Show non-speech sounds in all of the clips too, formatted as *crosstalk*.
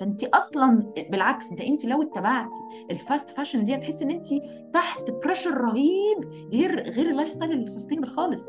فانت أصلا بالعكس انت انت لو اتبعتي ال fast fashion دي هتحسي إن انت تحت pressure رهيب غير غير ال lifestyle ال sustainable خالص.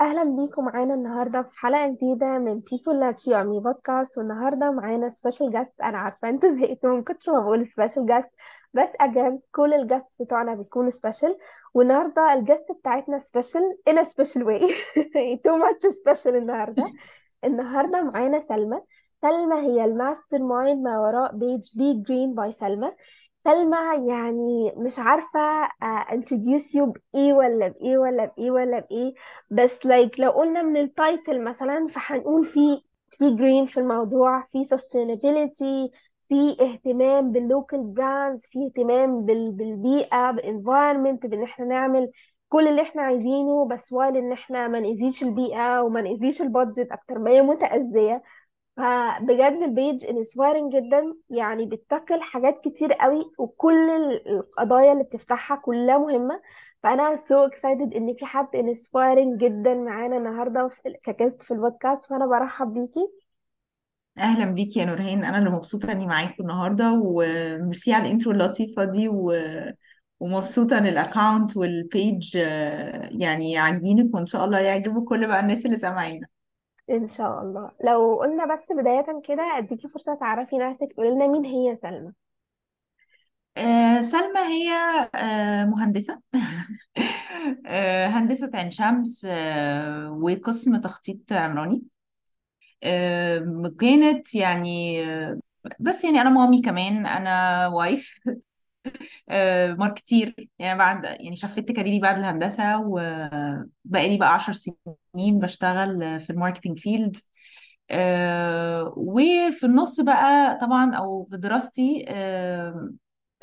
أهلا بيكم معانا النهاردة في حلقة جديدة من People Like You and Me بودكاست والنهاردة معانا سبيشال جاست أنا عارفة أنتوا زهقتوا من كتر ما بقول special guest بس again كل ال guest بتوعنا بيكونوا special والنهاردة ال guest بتاعتنا special a special way. *laughs* Too much special النهاردة. *laughs* النهاردة معانا سلمى سلمى هي ال mastermind ما وراء page Be Green by سلمى. سلمى يعني مش عارفة آه، introduce you بإيه ولا بإيه ولا بإيه ولا بإيه. بس like لو قلنا من ال title مثلا فهنقول في في green في الموضوع في sustainability في اهتمام بال local brands في اهتمام بال بالبيئة بال environment بإن إحنا نعمل كل اللي إحنا عايزينه بس while إن إحنا ما نأذيش البيئة وما نأذيش ال budget أكتر ما هي متأذية. فبجد ال page inspiring جدا يعني بت tackle حاجات كتير قوي وكل ال- القضايا اللي بتفتحها كلها مهمة. فأنا so excited إن في حد inspiring جدا معانا النهاردة في- ك guest في البودكاست فأنا برحب بيكي. أهلا بيكي يا نورهان. أنا اللي مبسوطة إني معاكم النهارده وميرسي على ال intro اللطيفة دي و... ومبسوطة إن ال account وال page آه، يعني عاجبينك وإن شاء الله يعجبوا كل بقى الناس اللي سامعينا إن شاء الله. لو قلنا بس بداية كده أديكي فرصة تعرفي نفسك تقولي لنا مين هي سلمى؟ آه، سلمى هي آه، مهندسة. *laughs* آه، هندسة عين شمس وقسم تخطيط عمراني. كانت يعني بس يعني أنا مامي كمان أنا wife *laughs* marketer يعني بعد يعني شفت career ي بعد الهندسة وبقالي بقى عشر سنين بشتغل في ال marketing field. آه، وفي النص بقى طبعا أو في دراستي آه،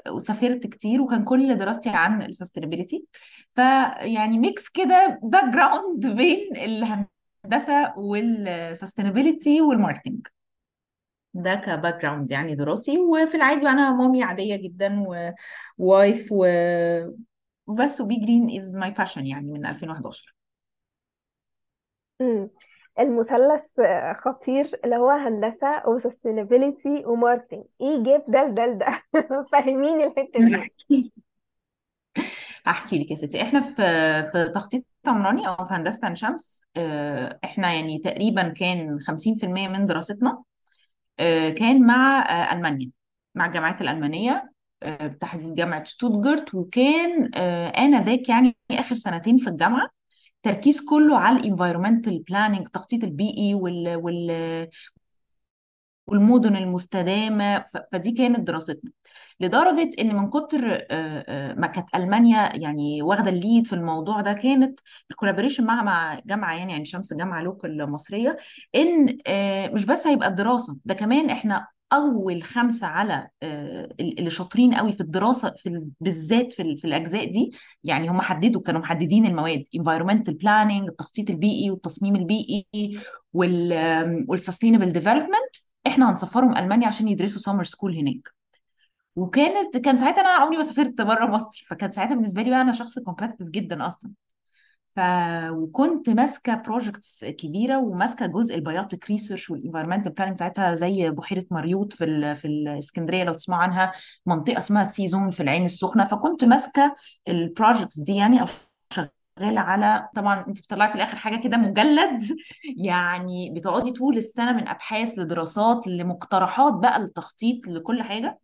وسافرت كتير وكان كل دراستي عن ال sustainability فيعني mix كده background بين الهندسة وال sustainability وال marketing ده ك background يعني دراسي وفي العادي أنا مامي عادية جدا و wife و... وبس و Be Green is my passion يعني من 2011 مم. المثلث خطير اللي هو هندسة و sustainability و marketing إيه جاب ده لده لده؟ *laughs* فاهميني الحتة دي. *laughs* احكي لك يا ستي. إحنا في في تخطيط عمراني أو في هندسة عين شمس آه، إحنا يعني تقريبا كان 50% من دراستنا. كان مع آه، ألمانيا مع الجامعات الألمانية آه، بتحديد جامعة شتوتجارت وكان آه، آنذاك يعني آخر سنتين في الجامعة تركيز كله على ال environmental planning التخطيط البيئي وال والمدن المستدامة فدي كانت دراستنا. لدرجة إن من كتر ما كانت ألمانيا يعني واخدة ال lead في الموضوع ده كانت ال collaboration مع مع جامعة يعني عين شمس جامعة local مصرية إن مش بس هيبقى الدراسة ده كمان إحنا أول خمسة على اللي شاطرين قوي في الدراسة في ال- بالذات في في الأجزاء دي يعني هم حددوا كانوا محددين المواد environmental planning التخطيط البيئي والتصميم البيئي وال وال sustainable development إحنا هنسفرهم ألمانيا عشان يدرسوا summer school هناك. وكانت كان ساعتها أنا عمري ما سافرت بره مصر. فكان ساعتها بالنسبة لي بقى أنا شخص competitive جدا أصلا. ف وكنت ماسكة projects كبيرة وماسكة جزء ال biotic research وال environmental planning بتاعتها زي بحيرة مريوط في ال... في الإسكندرية لو تسمعوا عنها. منطقة اسمها سيزون في العين السخنة. فكنت ماسكة ال projects دي يعني أو شغاله على طبعا انت بتطلعي في الآخر حاجة كده مجلد يعني بتقعدي طول السنة من أبحاث لدراسات لمقترحات بقى للتخطيط لكل حاجة.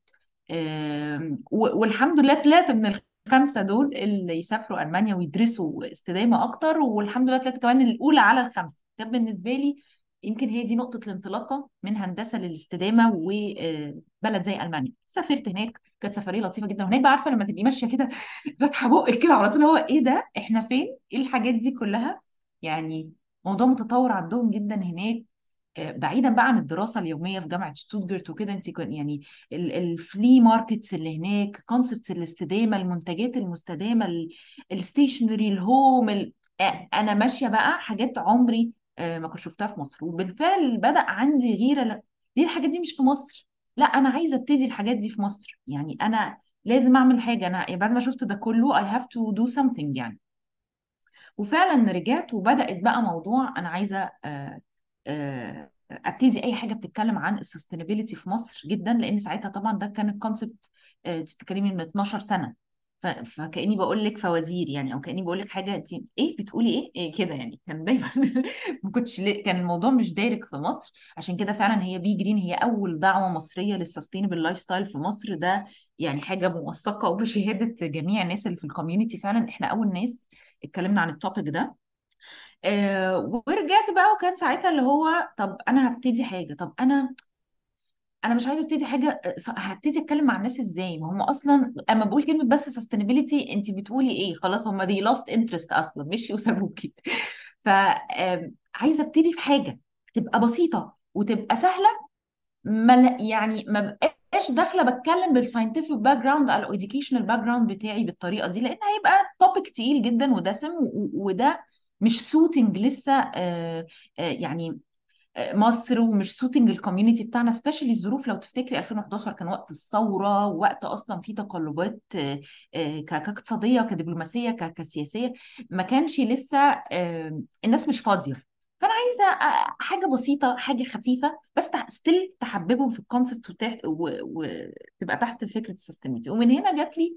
والحمد لله طلعت من الخمسة دول اللي يسافروا ألمانيا ويدرسوا استدامة أكتر والحمد لله طلعت كمان الأولى على الخمسة. كان بالنسبة لي يمكن هي دي نقطة الانطلاقة من هندسة للاستدامة وبلد زي ألمانيا. سافرت هناك كانت سفرية لطيفة جدا. وهناك بقى عارفة لما تبقي ماشية كده *laughs* فاتحة بقك كده على طول هو إيه ده؟ إحنا فين؟ إيه الحاجات دي كلها؟ يعني موضوع متطور عندهم جدا هناك. آه، بعيدا بقى عن الدراسة اليومية في جامعة شتوتجارت وكده انت يعني ال flea markets اللي هناك concepts الاستدامة المنتجات المستدامة ال stationery ال home ال... آه، أنا ماشية بقى حاجات عمري آه، ما كنت شفتها في مصر. وبالفعل بدأ عندي غيرة ليه الحاجات دي مش في مصر؟ لا أنا عايزة أبتدي الحاجات دي في مصر. يعني أنا لازم أعمل حاجة. أنا يعني بعد ما شفت ده كله I have to do something يعني. وفعلا رجعت وبدأت بقى موضوع أنا عايزة آه، آه، أبتدي أي حاجة بتتكلم عن ال sustainability في مصر جدا لأن ساعتها طبعا ده كان ال concept أنت بتتكلمي من 12 سنة. فكأني بقول لك فوازير يعني أو كأني بقول لك حاجة انت إيه؟ بتقولي إيه, إيه كده يعني. كان دايما *laughs* ما كنتش كان الموضوع مش دارج في مصر. عشان كده فعلا هي Be Green هي أول دعوة مصرية لل sustainable lifestyle في مصر. ده يعني حاجة موثقة وبشهاده جميع الناس اللي في ال community فعلا. إحنا أول ناس اتكلمنا عن ال topic ده. آه ورجعت بقى وكان ساعتها اللي هو طب أنا هبتدي حاجة. طب أنا أنا مش عايزة أبتدي حاجة هبتدي أتكلم مع الناس إزاي؟ ما هم أصلا أما بقول كلمة بس sustainability أنت بتقولي إيه؟ خلاص هم they lost interest أصلا مش وسابوكي ف عايزة أبتدي في حاجة تبقى بسيطة وتبقى سهلة ما يعني ما بقاش داخلة بتكلم بال scientific background أو ال educational background بتاعي بالطريقة دي لأن هيبقى topic تقيل جدا ودسم وده مش suiting لسه آه، آه، يعني مصر ومش suiting ال community بتاعنا specially الظروف. لو تفتكري 2011 كان وقت الثورة ووقت أصلا في تقلبات آه، آه، كاقتصادية وكدبلوماسيه ك- كسياسية ما كانش لسه الناس مش فاضية. فأنا عايزة آه، حاجة بسيطة حاجة خفيفة بس still تحببهم في ال concept وتبقى تحت فكرة ال sustainability ومن هنا جات لي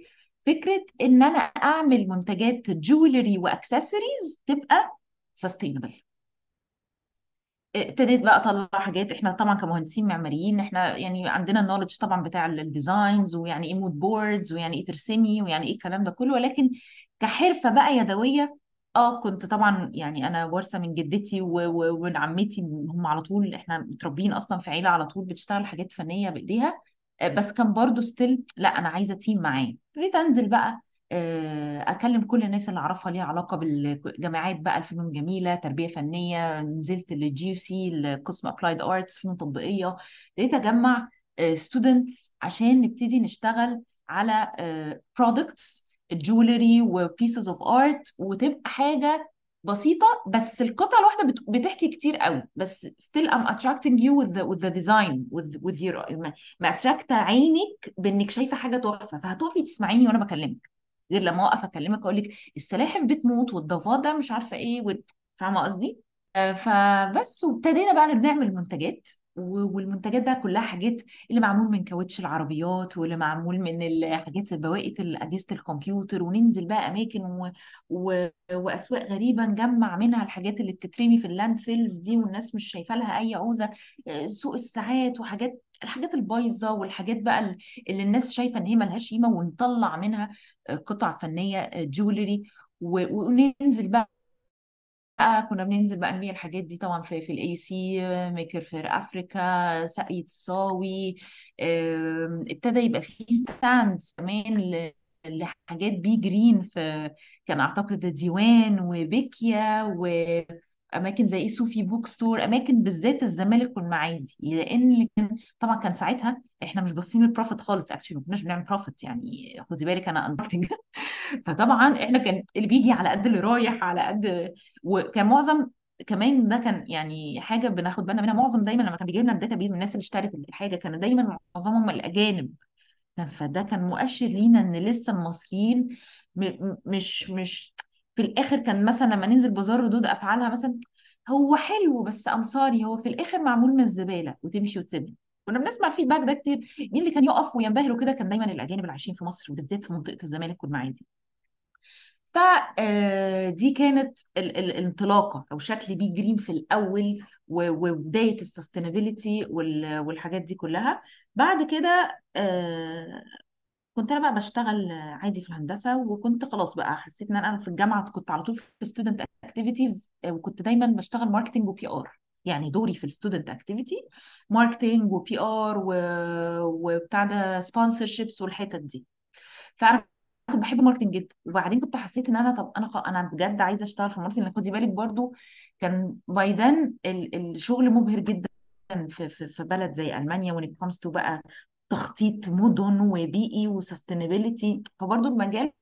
فكرة إن أنا أعمل منتجات jewelry و accessories تبقى sustainable ابتديت بقى أطلع حاجات. إحنا طبعا كمهندسين معماريين إحنا يعني عندنا ال knowledge طبعا بتاع ال designs ويعني إيه mood boards ويعني إيه ترسمي ويعني إيه الكلام ده كله. ولكن كحرفة بقى يدوية آه كنت طبعا يعني أنا وارثة من جدتي ومن عمتي هم على طول إحنا متربيين أصلا في عيلة على طول بتشتغل حاجات فنية بإيديها. آه، بس كان برضو still لا أنا عايزة team معايا. ابتديت أنزل بقى أكلم كل الناس اللي أعرفها ليها علاقة بالجامعات بقى الفنون الجميله تربية فنية نزلت لل GUC القسم applied arts فنون تطبيقية. ابتديت أجمع students عشان نبتدي نشتغل على products jewelry و pieces of art وتبقى حاجة بسيطة بس القطعة الواحدة بت- بتحكي كتير قوي. بس still I'm attracting you with the with the design ما attract عينك بإنك شايفة حاجة تحفة. فهتقفي تسمعيني وأنا بكلمك. غير لما اوقف أكلمك أقول لك السلاحف بتموت والضفادع مش عارفة إيه فاهمة قصدي؟ آه، فبس وابتدينا بقى بنعمل منتجات. والمنتجات بقى كلها حاجات اللي معمول من كاوتش العربيات واللي معمول من الحاجات بواقي أجهزة الكمبيوتر وننزل بقى أماكن و... و... وأسواق غريبة نجمع منها الحاجات اللي بتترمي في ال landfills دي والناس مش شايفة لها أي عوزة آه، سوق الساعات وحاجات الحاجات البايظة والحاجات بقى اللي الناس شايفة إن هي ملهاش قيمة ونطلع منها آه، قطع فنية jewelry وننزل بقى بقى كنا بننزل بقى نبيع الحاجات دي طبعا في في ال AUC Maker Faire Africa ساقية الصاوي ابتدى يبقى في stands كمان لحاجات Be Green في كان أعتقد ديوان وبيكيا واماكن زي صوفي bookstore أماكن بالذات الزمالك والمعادي لأن طبعا كان ساعتها إحنا مش باصين لل profit خالص actually ما كناش بنعمل profit يعني خدي بالك أنا *laughs* فطبعا إحنا كان اللي بيجي على قد اللي رايح على قد وكان معظم كمان ده كان يعني حاجة بناخد بالنا منها معظم دايما لما كان بيجي لنا ال database من الناس اللي اشترت الحاجة كان دايما معظمهم الأجانب. فده كان مؤشر لينا إن لسه المصريين مش مش في الآخر كان مثلا لما ننزل بازار ردود أفعالها مثلا هو حلو بس امصاري هو في الآخر معمول من الزبالة وتمشي وتسيبني. كنا بنسمع ال feedback ده كتير. مين اللي كان يقف وينبهر وكده؟ كان دايما الأجانب اللي عايشين في مصر بالذات في منطقة الزمالك والمعادي. فدي كانت ال- ال- الانطلاقة. أو شكل Be Green في الأول وبداية ال sustainability والحاجات دي كلها. بعد كده آه، كنت أنا بقى بشتغل عادي في الهندسة وكنت خلاص بقى حسيت إن أنا في الجامعة كنت على طول في student activities وكنت دايما بشتغل marketing و PR يعني دوري في ال student activity marketing و PR وبتاع ده sponsorships والحتت دي فانا كنت بحب ال marketing جدا وبعدين كنت حسيت إن أنا طب أنا. أنا بجد عايزة أشتغل في ال marketing خدي بالك برضو كان by then الشغل مبهر جدا في في في بلد زي ألمانيا it comes to بقى تخطيط مدن وبيئي و sustainability فبرضو المجال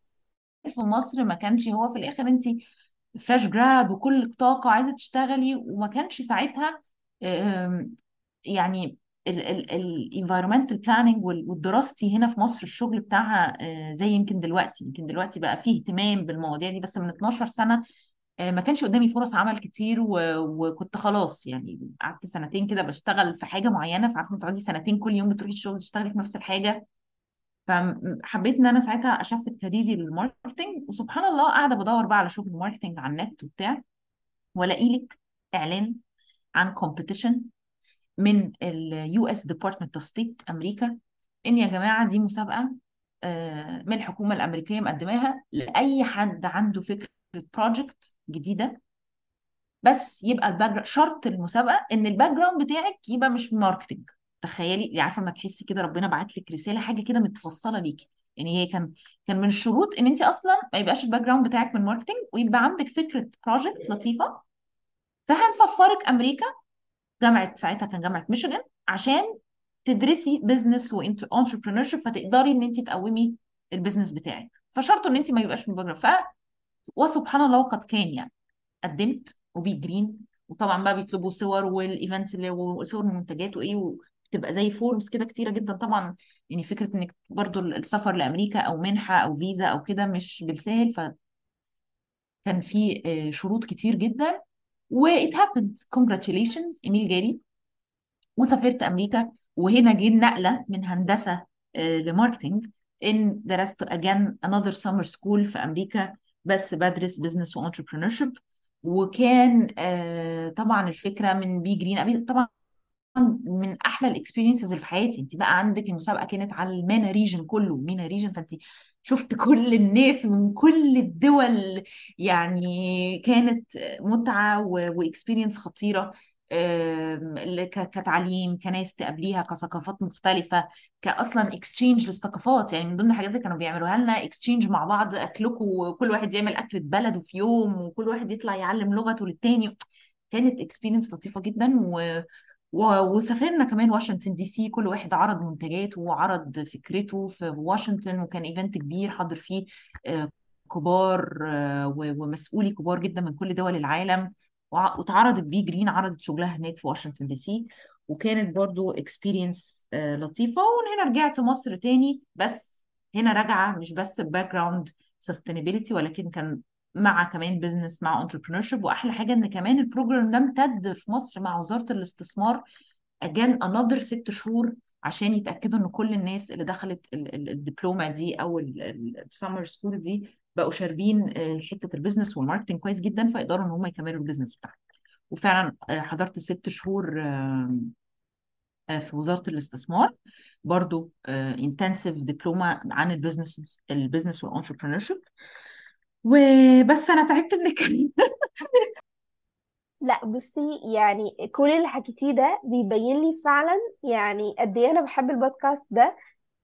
في مصر ما كانش هو في الآخر انت fresh grad وكل طاقة عايزة تشتغلي وما كانش ساعتها يعني ال environmental planning والدراستي هنا في مصر الشغل بتاعها آه، زي يمكن دلوقتي. يمكن دلوقتي بقى فيه اهتمام بالمواضيع دي بس من 12 سنة ما كانش قدامي فرص عمل كتير و... وكنت خلاص يعني قعدت سنتين كده بشتغل في حاجة معينة فعارفة تقعدي سنتين كل يوم بتروحي الشغل تشتغلي في نفس الحاجة. فحبيت إن أنا ساعتها أ shift career ي لل marketing وسبحان الله قاعدة بدور بقى على شغل marketing على النت وبتاع. والاقي لك إعلان عن competition من ال US Department of State أمريكا. إن يا جماعة دي مسابقة آه، من الحكومة الأمريكية مقدماها لأي حد عنده فكرة project جديدة بس يبقى ال back شرط المسابقة إن ال background بتاعك يبقى مش marketing تخيلي يعني عارفة ما تحسي كده ربنا بعت لك رسالة حاجة كده متفصلة ليكي. يعني هي كان كان من الشروط إن انت أصلا ما يبقاش ال background بتاعك من marketing ويبقى عندك فكرة project لطيفة. فهنسفرك أمريكا. جامعة ساعتها كان جامعة ميشيغان عشان تدرسي business و entrepreneurship فتقدري إن انت تقومي ال business بتاعك. فشرط إن انت ما يبقاش من back ف وسبحان الله وقد كان يعني. قدمت و Be Green وطبعا بقى بيطلبوا صور وال events اللي وصور المنتجات وإيه وبتبقى زي forms كده كتيرة جدا. طبعا يعني فكرة إنك برضو السفر لأمريكا أو منحة أو فيزا أو كده مش بالسهل فكان في آه، شروط كتير جدا. و it happened. Congratulations email جالي. وسافرت أمريكا. وهنا جه النقلة من هندسة آه، ل marketing إن درست again another summer school في أمريكا. بس بدرس business و entrepreneurship. وكان آه، طبعا الفكرة من Be Green. طبعا من أحلى ال experiences اللي في حياتي. أنت بقى عندك المسابقة كانت على ال MENA region كله. MENA region فأنت شفت كل الناس من كل الدول. يعني كانت متعة و experience خطيرة. كتعليم كناس تقابليها كثقافات مختلفة كاصلا exchange للثقافات. يعني من ضمن الحاجات اللي كانوا بيعملوها لنا exchange مع بعض أكلكم وكل واحد يعمل اكله بلده في يوم وكل واحد يطلع يعلم لغته للتاني. كانت experience لطيفة جدا و و- وسافرنا كمان واشنطن DC كل واحد عرض منتجاته وعرض فكرته في واشنطن وكان event كبير حضر فيه آه، كبار آه، ومسؤولي كبار جدا من كل دول العالم. واتعرضت Be Green عرضت شغلها هناك في واشنطن دي سي وكانت برضو experience لطيفة. ومن هنا رجعت مصر تاني بس هنا راجعة مش بس background sustainability ولكن كان مع كمان business مع entrepreneurship. وأحلى حاجة إن كمان ال program ده امتد في مصر مع وزارة الاستثمار again another ست شهور عشان يتأكدوا إن كل الناس اللي دخلت ال- ال- الدبلومة دي أو ال summer school دي بقوا شاربين آه، حتة ال business وال marketing كويس جدا فيقدروا إن هم يكملوا ال business بتاعهم. وفعلا آه، حضرت ست شهور آه، في وزارة الاستثمار. برضو intensive دبلومه عن ال business ال business وال entrepreneurship وبس أنا تعبت من الكلام. لا بصي يعني كل اللي حكيتيه ده بيبين لي فعلا يعني قد إيه أنا بحب البودكاست ده.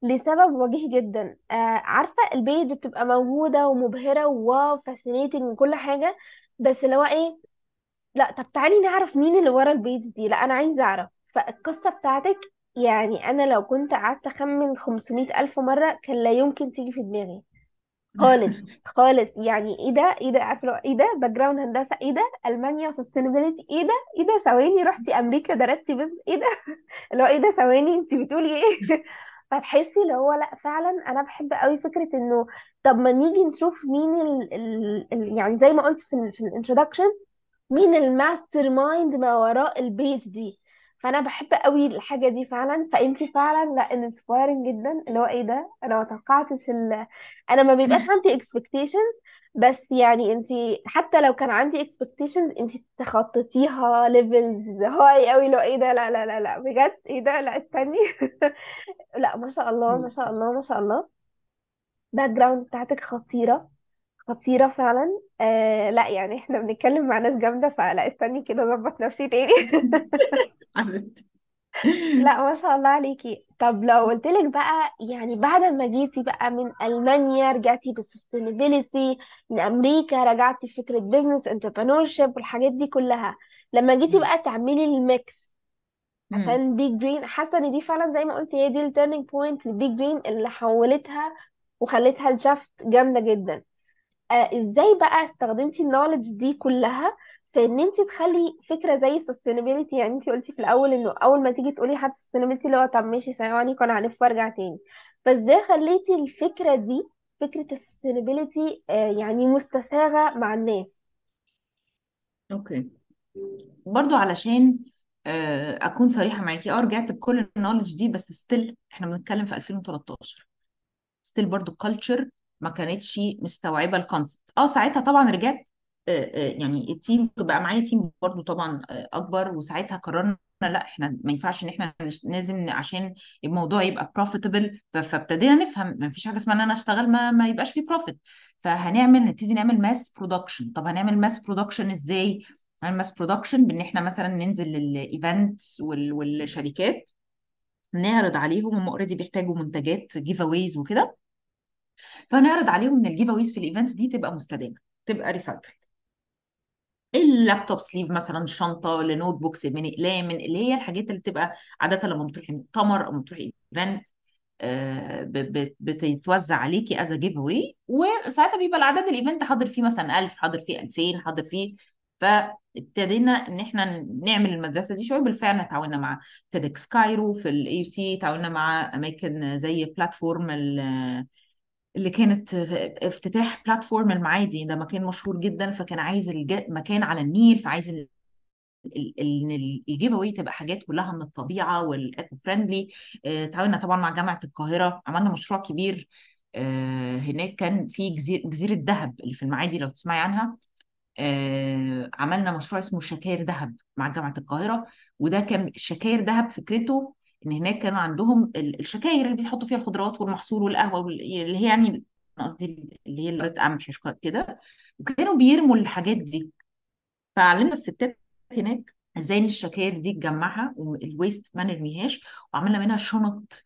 لسبب وجيه جدا. آه عارفة ال page بتبقى موجودة ومبهرة و wow fascinating وكل حاجة بس اللي هو إيه؟ لا طب تعالي نعرف مين اللي ورا ال page دي. لا أنا عايزة أعرف. فالقصة بتاعتك يعني أنا لو كنت قعدت أخمن 500 ألف مرة كان لا يمكن تيجي في دماغي. خالص *laughs* خالص. يعني إيه ده؟ إيه ده؟ إيه ده؟ background هندسة. إيه ده؟ ألمانيا و sustainability إيه ده؟ إيه ده؟ ثواني رحتي أمريكا درستي بس إيه ده؟ *laughs* اللي هو إيه ده؟ ثواني انت بتقولي إيه؟ *laughs* فتحسي اللي هو لأ فعلا أنا بحب قوي فكرة إنه طب ما نيجي نشوف مين ال ال ال يعني زي ما قلت في ال في ال introduction مين ال mastermind ما وراء ال page دي. فأنا بحب قوي الحاجة دي فعلا. فانتي فعلا لا inspiring جدا. اللي هو إيه ده؟ أنا ما توقعتش ال... أنا ما بيبقاش *laughs* عندي expectations بس يعني انتي حتى لو كان عندي expectations انتي تخطيتيها levels high قوي لو إيه ده؟ لا لا لا لا بجد؟ إيه ده؟ لا استني. *laughs* لا ما شاء الله ما شاء الله ما شاء الله. background بتاعتك خطيرة خطيرة فعلا. آه لا يعني إحنا بنتكلم مع ناس جامدة فلا استني كده أظبط نفسي تاني. *laughs* لا ما شاء الله عليكي. طب لو قلت لك بقى يعني بعد ما جيتي بقى من ألمانيا رجعتي بال sustainability من أمريكا رجعتي فكرة business entrepreneurship والحاجات دي كلها لما جيتي بقى تعملي ال mix مم. عشان Be Green حاسة إن دي فعلا زي ما قلت هي دي ال turning point ل Be Green اللي حولتها وخلتها ال shift جامدة جدا. آه إزاي بقى استخدمتي ال knowledge دي كلها؟ في إن انت تخلي فكرة زي sustainability يعني انت قلتي في الأول إنه أول ما تيجي تقولي حد sustainability اللي هو طب ماشي ثواني كنا هنلف وأرجع تاني. فازاي خليتي الفكرة دي فكرة ال sustainability آه يعني مستساغة مع الناس. okay. برضو علشان آه، أكون صريحة معاكي آه رجعت بكل ال knowledge دي بس still إحنا بنتكلم في 2013 still برضو ال culture ما كانتش مستوعبة ال concept آه ساعتها طبعا رجعت يعني ال team بقى معايا team برضو طبعا آه، أكبر. وساعتها قررنا لأ إحنا ما ينفعش إن إحنا لازم عشان الموضوع يبقى profitable فابتدينا نفهم ما فيش حاجة اسمها إن أنا أشتغل ما, ما يبقاش فيه profit فهنعمل نبتدي نعمل mass production طب هنعمل mass production إزاي؟ هنعمل mass production بإن إحنا مثلا ننزل لل events والشركات نعرض عليهم. هم already بيحتاجوا منتجات giveaways وكده. فنعرض عليهم إن ال giveaways في ال events دي تبقى مستدامة تبقى recycled ال laptop sleeve مثلا شنطة ل notebooks من اقلام من اللي هي الحاجات اللي بتبقى عادة لما بتروحي مؤتمر أو بتروحي event بتتوزع عليكي as giveaway وساعتها بيبقى العدد ال event حاضر فيه مثلا 1000 حاضر فيه 2000 حاضر فيه فابتدينا إن إحنا نعمل المدرسة دي شوية بالفعل تعاوننا مع TEDxCairo في ال AUC تعاوننا مع أماكن زي بلاتفورم اللي كانت افتتاح بلاتفورم المعادي ده مكان مشهور جدا فكان عايز الج... مكان على النيل فعايز ال- ال- ال- ال giveaway تبقى حاجات كلها من الطبيعة وال eco-friendly آه، تعاوننا طبعا مع جامعة القاهرة. عملنا مشروع كبير آه، هناك كان في جزيره جزيرة دهب اللي في المعادي لو تسمعي عنها. آه، عملنا مشروع اسمه شكاير دهب مع جامعة القاهرة وده كان شكاير دهب فكرته إن هناك كانوا عندهم ال- الشكاير اللي بيحطوا فيها الخضروات والمحصول والقهوة وال- اللي هي يعني قصدي اللي هي اللي قمح كده وكانوا بيرموا الحاجات دي. فعلمنا الستات هناك إزاي الشكاير دي تجمعها وال waste ما نرميهاش وعملنا منها شنط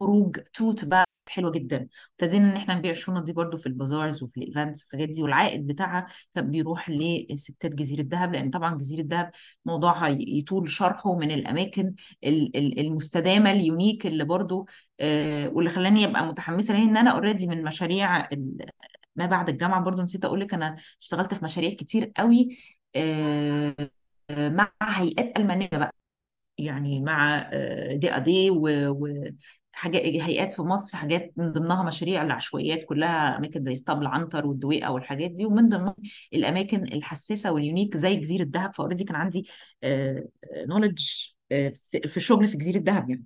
خروج tote بقى حلوة جدا. ابتدينا إن إحنا نبيع الشنط دي برضو في ال bazaars وفي ال events والحاجات دي والعائد بتاعها كان بيروح لستات جزيرة دهب لأن طبعا جزيرة دهب موضوعها يطول شرحه من الأماكن ال- ال- المستدامة ال unique اللي برضو آه واللي خلاني أبقى متحمسة ليه إن أنا already من مشاريع ما بعد الجامعة برضو نسيت أقول لك أنا اشتغلت في مشاريع كتير قوي آه، مع هيئات ألمانية بقى. يعني مع آه، دي ادي وحاجات هيئات في مصر حاجات من ضمنها مشاريع العشوائيات كلها أماكن زي اسطبل عنتر والدويقة والحاجات دي ومن ضمن الأماكن الحساسة واليونيك زي جزيرة دهب. فأوريدي كان عندي نولج في في الشغل في جزيرة دهب يعني.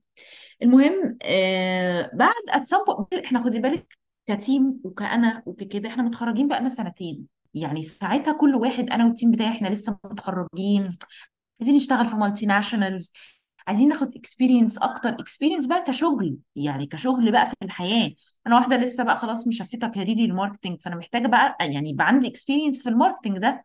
المهم آه، بعد ات سام إحنا خدي بالك ك team وكأنا وككده إحنا متخرجين بقالنا سنتين. يعني ساعتها كل واحد أنا وال team بتاعي إحنا لسه متخرجين. عايزين نشتغل في multinationals عايزين ناخد experience أكتر experience بقى كشغل يعني كشغل بقى في الحياة أنا واحدة لسه بقى خلاص مشفتة career ي ال marketing فأنا محتاجة بقى يعني يبقى عندي experience في ال marketing ده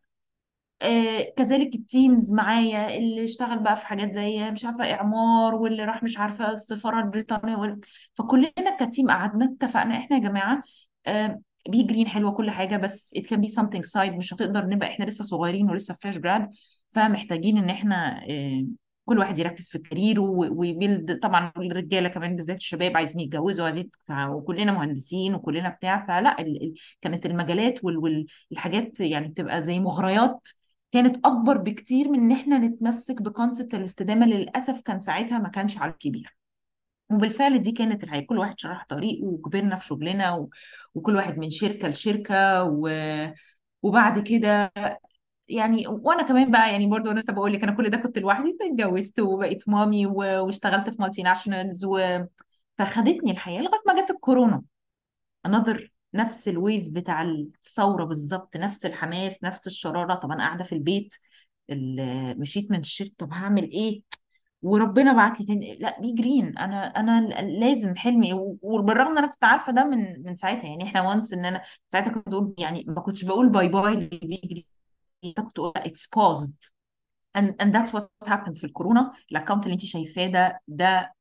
آه كذلك ال teams معايا اللي اشتغل بقى في حاجات زي مش عارفة إعمار واللي راح مش عارفة السفارة البريطانية. فكلنا ك team قعدنا اتفقنا إحنا يا جماعة آه Be Green حلوة كل حاجة بس it can be something side مش هتقدر نبقى إحنا لسه صغيرين ولسه fresh grad فمحتاجين إن إحنا آه كل واحد يركز في career ه وي build طبعا الرجالة كمان بالذات الشباب عايزين يتجوزوا عايزين وكلنا مهندسين وكلنا بتاع فلا ال... كانت المجالات وال... والحاجات يعني بتبقى زي مغريات كانت أكبر بكتير من إن إحنا نتمسك ب concept الاستدامة للأسف كان ساعتها ما كانش على الكبير. وبالفعل دي كانت الحقيقة. كل واحد شرح طريقه وكبرنا في شغلنا و... وكل واحد من شركة لشركة و... وبعد كده يعني وأنا كمان بقى يعني برضو أنا بقول لك أنا كل ده كنت لوحدي فاتجوزت وبقيت مامي و... واشتغلت في multinationals و... فخدتني الحياة لغاية ما جت الكورونا. And then نفس ال wave بتاع الثورة بالظبط نفس الحماس نفس الشرارة. طب أنا قاعدة في البيت ال- مشيت من الشركة طب هعمل إيه؟ وربنا بعت لي تاني. لا Be Green أنا أنا لازم حلمي. وبالرغم إن أنا كنت عارفة ده من من ساعتها. يعني إحنا once إن أنا ساعتها كنت بقول يعني ما كنتش بقول bye bye ل Be Green كنت بقول it's paused. And and that's what happened في الكورونا. ال account اللي انت شايفاه ده ده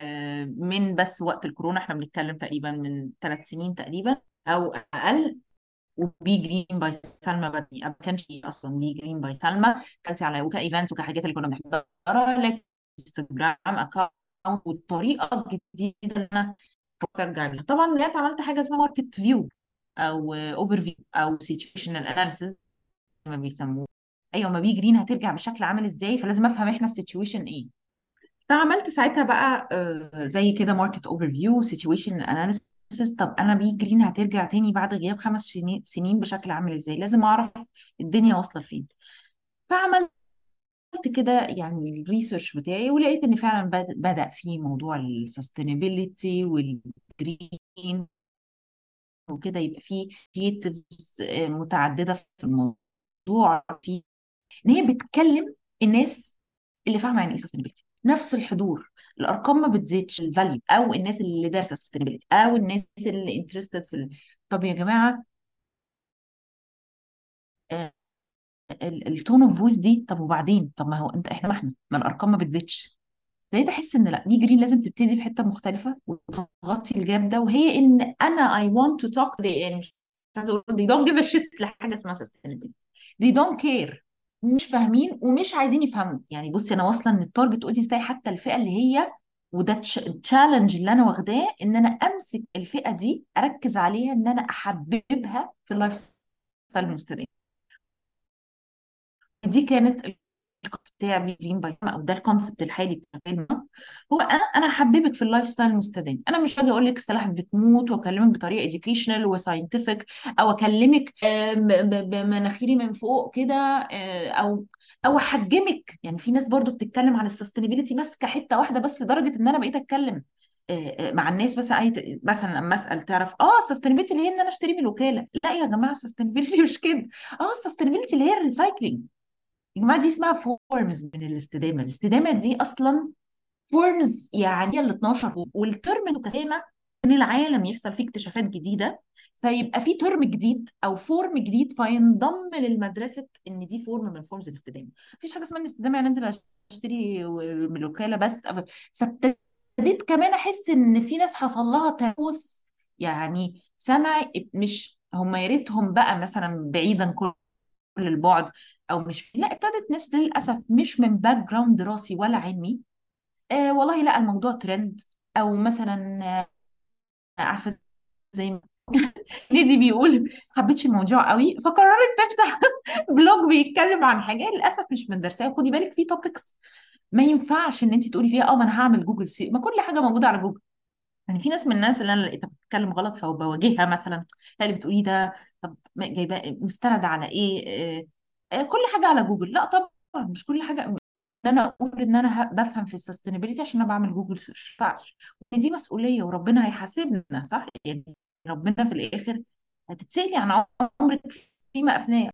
آه، من بس وقت الكورونا. إحنا بنتكلم تقريبا من ثلاث سنين تقريبا أو أقل. و Be Green by سلمى بدري. ما كانش أصلا Be Green by سلمى. كانت على وكا events وكحاجات اللي كنا بنحضرها. لك Instagram account والطريقة الجديده اللي أنا أرجع لها. طبعا رجعت عملت حاجة اسمها market view أو overview أو situational analysis ما بيسموه. أيوه ما Be Green هترجع بشكل عامل إزاي؟ فلازم أفهم إحنا ال situation إيه. فعملت ساعتها بقى آه، زي كده market overview situation analysis طب أنا Be Green هترجع تاني بعد غياب خمس سنين بشكل عامل إزاي؟ لازم أعرف الدنيا واصلة لفين. فعملت كده يعني ال research بتاعي ولقيت إن فعلا بد- بدأ في موضوع ال sustainability وال green وكده يبقى في initiatives متعددة في الموضوع في إن هي بتكلم الناس اللي فاهمة يعني إيه sustainability نفس الحضور الأرقام ما بتزيدش ال value أو الناس اللي دارسة sustainability أو الناس اللي interested في. طب يا جماعة ال tone of voice دي طب وبعدين؟ طب ما هو انت إحنا ما إحنا ما الأرقام ما بتزيدش. ابتديت احس إن لأ Be Green لازم تبتدي بحتة مختلفة وتغطي ال gap ده وهي إن أنا want to talk they يعني مش أقول don't give a shit لحاجة اسمها sustainability. they don't care. مش فاهمين ومش عايزين يفهموا. يعني بصي أنا واصلة إن ال target audience بتاعي حتى الفئة اللي هي وده ال challenge اللي أنا واخداه إن أنا أمسك الفئة دي أركز عليها إن أنا أحببها في ال lifestyle المستدام. دي كانت ال concept بتاعي Green by أو ده ال concept الحالي بتاع هو أنا أنا هحببك في ال lifestyle المستدام أنا مش هاجي أقول لك السلاحف بتموت وأكلمك بطريقة educational و scientific أو أكلمك آه، بمناخيري من فوق كده آه، أو أو أحجمك. يعني في ناس برضو بتتكلم عن ال sustainability ماسكه حتة واحدة بس لدرجة إن أنا بقيت أتكلم آه، مع الناس مثلا أي مثلا لما أسأل تعرف آه ال sustainability اللي هي إن أنا أشتري من الوكاله لا يا جماعة ال sustainability *laughs* مش كده. آه ال sustainability اللي هي ال recycling يا جماعة دي اسمها forms من الاستدامة. الاستدامة دي أصلا forms يعني ال 12 وال term الاستدامه إن العالم يحصل فيه اكتشافات جديدة. فيبقى في term جديد أو form جديد فينضم للمدرسة إن دي form من forms الاستدامة. مفيش حاجة اسمها الاستدامة يعني أنزل أشتري من الوكاله بس. فابتديت كمان أحس إن في ناس حصل لها تهوس يعني سمعي مش هم يا ريتهم بقى مثلا بعيدا كل البعد أو مش لا ابتدت ناس للأسف مش من background دراسي ولا علمي. آه والله لا الموضوع ترند أو مثلا آه عارفة زي ما *laughs* lady بيقول حبيتش الموضوع قوي فقررت تفتح *laughs* blog بيتكلم عن حاجة للأسف مش من درسها. خدي بالك في topics ما ينفعش إن انت تقولي فيها آه ما أنا هعمل Google search ما كل حاجة موجودة على جوجل يعني في ناس من الناس اللي أنا لقيتها بتتكلم غلط فبواجهها مثلا لا اللي بتقوليه ده طب جايباه مستند على إيه؟ آه، آه، كل حاجة على جوجل. لأ طبعا مش كل حاجة. إن أنا أقول إن أنا بفهم في ال sustainability عشان أنا بعمل Google search ما دي مسؤولية وربنا هيحاسبنا صح؟ يعني ربنا في الآخر هتتسالي عن عمرك فيما افناه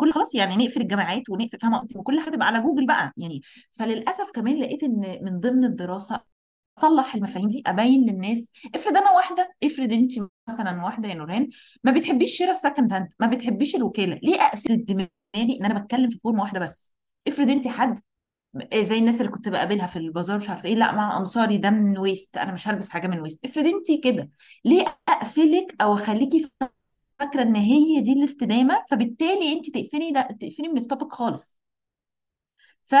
كل خلاص يعني نقفل الجامعات ونقفل فاهمة وكل حاجة تبقى على جوجل بقى يعني. فللأسف كمان لقيت إن من ضمن الدراسة اصلح المفاهيم دي أبين للناس افرض أنا واحدة افرض انت مثلا واحدة يا نورهان ما بتحبيش شراء ال second hand ما بتحبيش الوكالة ليه أقفل دماغي إن أنا بتكلم في form واحدة بس؟ افرض انت حد إيه زي الناس اللي كنت بقابلها في البازار مش عارفة إيه لأ مع امصاري ده من waste أنا مش هلبس حاجة من waste افرض انت كده ليه أقفلك أو اخليكي فاكرة إن هي دي الاستدامة؟ فبالتالي انت تقفلي لا تقفلي من التوبيك خالص. ف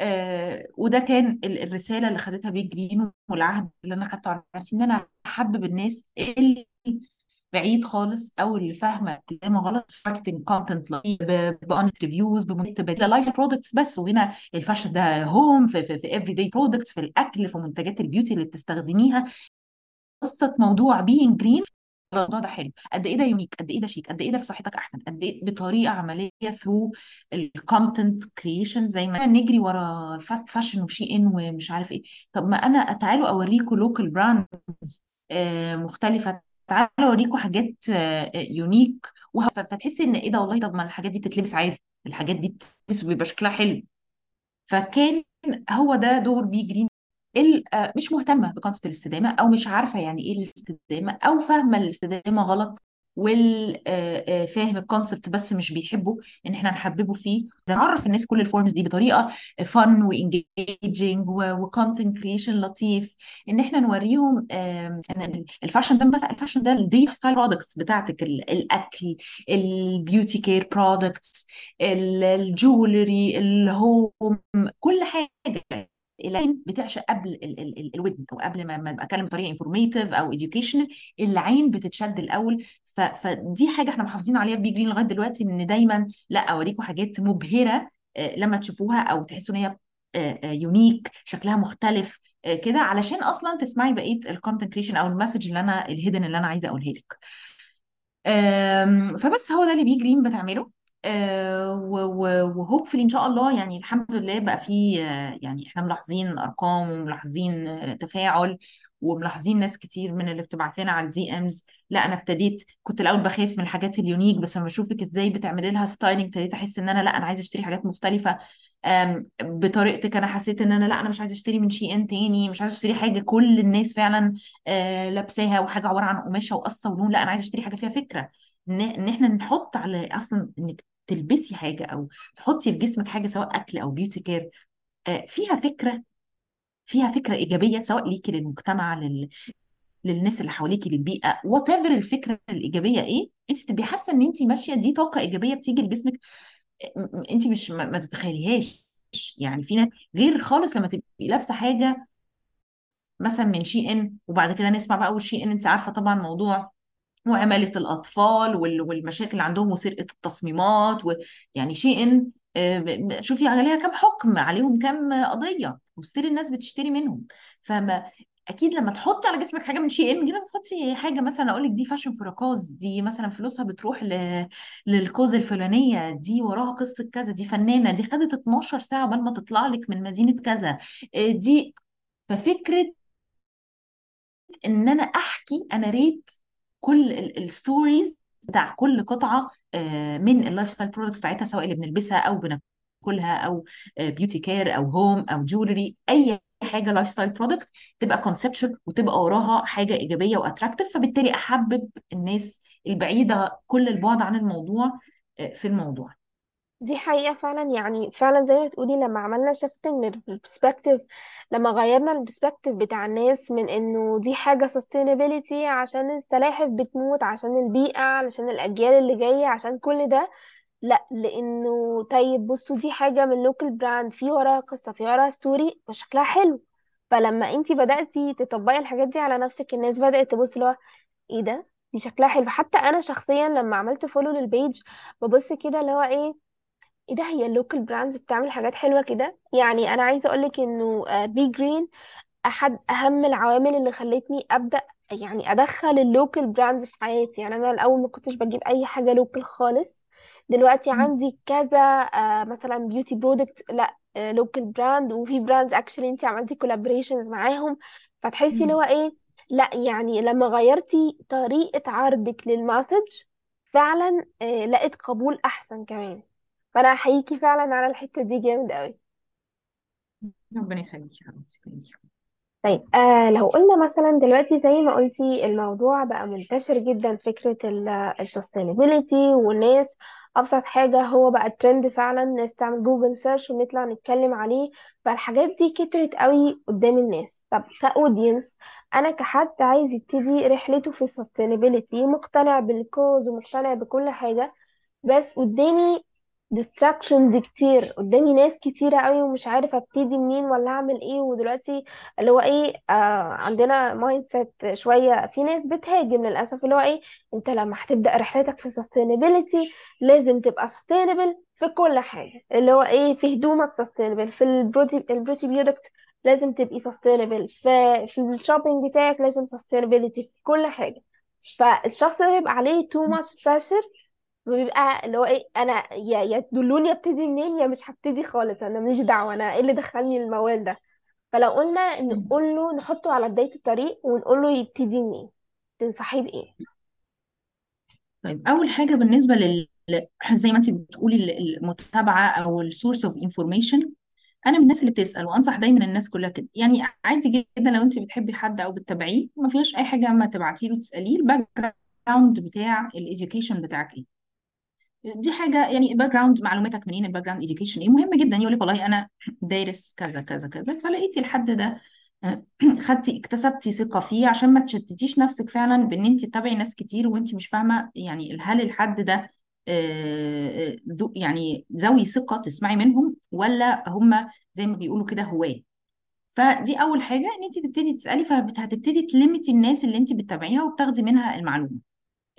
آه، وده كان ال- الرسالة اللي خدتها بيج جرين والعهد اللي أنا خدته على نفسي إن أنا أحبب الناس اللي بعيد خالص أو اللي فاهمة كلامه غلط ماركتنج كونتنت بانست ريفيوز بمنتجات لايف برودكتس بس. وهنا الفاشن ده هوم في في, في افري داي برودكتس في الأكل في منتجات البيوتي اللي بتستخدميها. قصة موضوع being green الموضوع ده حلو. قد إيه ده unique قد إيه ده شيك قد إيه ده في صحتك أحسن قد إيه بطريقة عملية through ال content creation زي ما نجري ورا ال fast fashion و Shein ومش عارف إيه. طب ما أنا تعالوا اوريكم local brands مختلفة. تعالوا اوريكم حاجات unique فتحسي إن إيه ده والله طب ما الحاجات دي بتتلبس عادي. الحاجات دي بتتلبس وبيبقى شكلها حلو. فكان هو ده دور Be Green آه، مش مهتمة ب concept الاستدامة أو مش عارفة يعني إيه الاستدامة أو فاهمة الاستدامة غلط والفاهم ال concept بس مش بيحبه إن إحنا نحببه فيه. نعرف الناس كل ال forms دي بطريقة fun و engaging و content creation لطيف. إن إحنا نوريهم إن ال fashion ده ال fashion ده ال lifestyle products بتاعتك ال- الأكل ال beauty care products ال jewelry ال home كل حاجة. العين بتعشق قبل ال ال ال الودن أو قبل ما ما أتكلم بطريقة informative أو educational العين بتتشد الأول. ف فدي حاجة إحنا محافظين عليها في Be Green لغاية دلوقتي إن دايما لأ أوريكم حاجات مبهرة آه، لما تشوفوها أو تحسوا إن هي unique شكلها مختلف آه، كده علشان أصلا تسمعي بقية ال content creation أو ال message اللي أنا ال hidden اللي أنا عايزة أقولها لك. فبس هو ده اللي Be Green بتعمله. و hopefully إن شاء الله يعني الحمد لله بقى في يعني إحنا ملاحظين أرقام وملاحظين تفاعل وملاحظين ناس كتير من اللي بتبعت لنا على ال DMs لا أنا ابتديت كنت الأول بخاف من الحاجات ال unique بس لما أشوفك إزاي بتعملي لها styling ابتديت أحس إن أنا لا أنا عايزة أشتري حاجات مختلفة. بطريقتك أنا حسيت إن أنا لا أنا مش عايزة أشتري من Shein تاني مش عايزة أشتري حاجة كل الناس فعلا آه، لابساها وحاجة عبارة عن قماشة وقصة ولون لا أنا عايزة أشتري حاجة فيها فكرة. إن إحنا نحط على أصلا إنك تلبسي حاجة أو تحطي في جسمك حاجة سواء أكل أو beauty care آه، فيها فكرة فيها فكرة إيجابية سواء ليكي للمجتمع لل... للناس اللي حواليكي للبيئة what الفكرة الإيجابية إيه انت تبقي حاسة إن انت ماشية دي طاقة إيجابية بتيجي لجسمك م- انت مش ما, ما تتخيليهاش. يعني في ناس غير خالص لما تبقي لابسة حاجة مثلا من Shein وبعد كده نسمع بقى Shein انت عارفة طبعا موضوع وعمالة الأطفال وال- والمشاكل اللي عندهم وسرقة التصميمات ويعني Shein آه، شوفي عليها كم حكم عليهم كم قضية و still الناس بتشتري منهم فما أكيد لما تحطي على جسمك حاجة من Shein لما تحطي حاجة مثلا أقول لك دي fashion for cause دي مثلا فلوسها بتروح. لل cause الفلانية دي وراها قصة كذا دي فنانة دي خدت 12 ساعة قبل ما تطلع لك من مدينة كذا آه، دي ففكرة إن أنا أحكي أنا narrate كل ال stories بتاع كل قطعة آه، من ال lifestyle products بتاعتها سواء اللي بنلبسها أو بناكلها أو beauty care أو home أو jewelry أي حاجة lifestyle product تبقى conscious وتبقى وراها حاجة إيجابية و attractive فبالتالي أحبب الناس البعيدة كل البعد عن الموضوع آه، في الموضوع. دي حقيقة فعلا. يعني فعلا زي ما بتقولي لما عملنا shifting لل perspective لما غيرنا ال perspective بتاع الناس من إنه دي حاجة sustainability عشان السلاحف بتموت عشان البيئة علشان الأجيال اللي جاية عشان كل ده لا لإنه طيب بصوا دي حاجة من local brand في وراها قصة في وراها story وشكلها حلو. فلما أنتي بدأتي تطبقي الحاجات دي على نفسك الناس بدأت تبص هو إيه ده؟ دي شكلها حلو. حتى أنا شخصيا لما عملت follow لل page ببص كده اللي هو إيه إيه ده هي ال local brands بتعمل حاجات حلوة كده؟ يعني أنا عايزة اقولك إنه Be Green أحد أهم العوامل اللي خلتني أبدأ يعني أدخل ال local brands في حياتي. يعني أنا الأول ما كنتش بجيب أي حاجة local خالص. دلوقتي عندي كذا آه، مثلا beauty product لأ local brand وفي brands actually انت عملتي collaborations معاهم. فتحسي اللي هو إيه لأ يعني لما غيرتي طريقة عرضك لل message فعلا آه، لقيت قبول أحسن كمان. فانا احييكي فعلا على الحتة دي جامد قوي ربنا يخليكي يا حبيبتي طيب آه لو قلنا مثلا دلوقتي زي ما قلتي الموضوع بقى منتشر جدا فكرة ال sustainability والناس أبسط حاجة هو بقى الترند فعلا ناس تعمل Google search ونطلع نتكلم عليه. فالحاجات دي كترت قوي قدام الناس. طب ك audience أنا كحد عايز يبتدي رحلته في ال sustainability مقتنع بال cause ومقتنع بكل حاجة بس قدامي distractions كتير. قدامي ناس كتيرة قوي ومش عارفة أبتدي منين ولا أعمل إيه. ودلوقتي اللي هو إيه آه عندنا mindset شوية. في ناس بتهاجم للأسف. اللي هو إيه أنت لما هتبدأ رحلتك في sustainability لازم تبقى sustainable في كل حاجة. اللي هو إيه في هدومك sustainable في ال beauty ال beauty product لازم تبقي sustainable. في في ال shopping بتاعك لازم sustainability في كل حاجة. فالشخص ده بيبقى عليه too much pressure وبيبقى اللي هو إيه أنا يا يا تدلوني أبتدي منين؟ يا مش هبتدي خالص أنا ماليش دعوة أنا إيه اللي دخلني الموال ده؟ فلو قلنا. نقول له نحطه على بداية الطريق ونقول له يبتدي منين؟ تنصحيه بإيه؟ طيب أول حاجة بالنسبة لل زي ما انت بتقولي ال- المتابعة أو ال source of information أنا من الناس اللي بتسأل وأنصح دايما الناس كلها كده. يعني عادي جدا لو انت بتحبي حد أو بتتابعيه ما فيش أي حاجة اما تبعتي له تسأليه ال background بتاع ال education بتاعك إيه؟ دي حاجة يعني background معلوماتك منين؟ ال background education إيه؟ مهم جدا يقول لك والله أنا دارس كذا كذا كذا فلقيتي الحد ده آه، *clears throat* خدتي اكتسبتي ثقة فيه عشان ما تشتتيش نفسك فعلا بإن أنت تتابعي ناس كتير وأنت مش فاهمة يعني هل الحد ده آه، آه، يعني ذوي ثقة تسمعي منهم ولا هم زي ما بيقولوا كده هواة. فدي أول حاجة إن أنت تبتدي تسألي فهتبتدي تلمتي الناس اللي أنت بتتابعيها وبتاخدي منها المعلومة.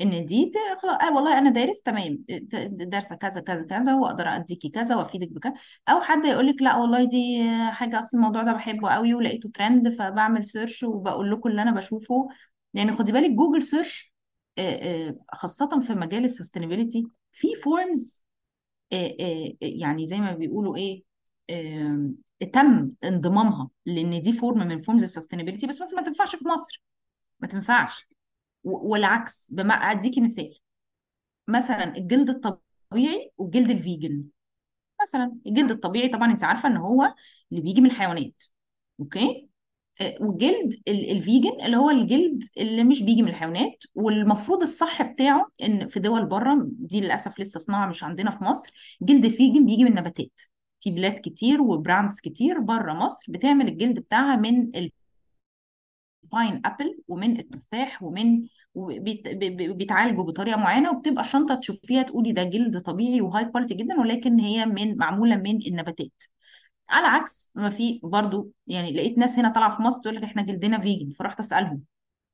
إن دي ت- خلاص آه والله أنا دارس تمام. ت- دارسة كذا كذا كذا وأقدر اديكي كذا وافيدك بكذا. أو حد يقول لك لأ والله دي حاجة أصل الموضوع ده بحبه قوي ولقيته ترند فبعمل search وبقول لكم اللي أنا بشوفه. يعني خدي بالك Google search خاصه في مجال ال sustainability في forms آه، آه، يعني زي ما بيقولوا إيه تم انضمامها لأن دي form من forms ال sustainability بس بس ما تنفعش في مصر. ما تنفعش. والعكس بما أديكي مثال. مثلا الجلد الطبيعي والجلد ال vegan. مثلا الجلد الطبيعي طبعا انت عارفة إن هو اللي بيجي من الحيوانات okay؟ آه، والجلد ال- ال vegan اللي هو الجلد اللي مش بيجي من الحيوانات والمفروض الصح بتاعه إن في دول بره دي للأسف لسه صناعة مش عندنا في مصر جلد ال vegan بيجي من نباتات. في بلاد كتير و brands كتير بره مصر بتعمل الجلد بتاعها من ال pineapple ومن التفاح ومن بيتعالجوا بطريقة معينة وبتبقى الشنطة تشوفيها تقولي ده جلد طبيعي و high quality جدا ولكن هي من معمولة من النباتات. على عكس ما في برضو يعني لقيت ناس هنا طالعة في مصر تقول لك إحنا جلدنا vegan فرحت أسألهم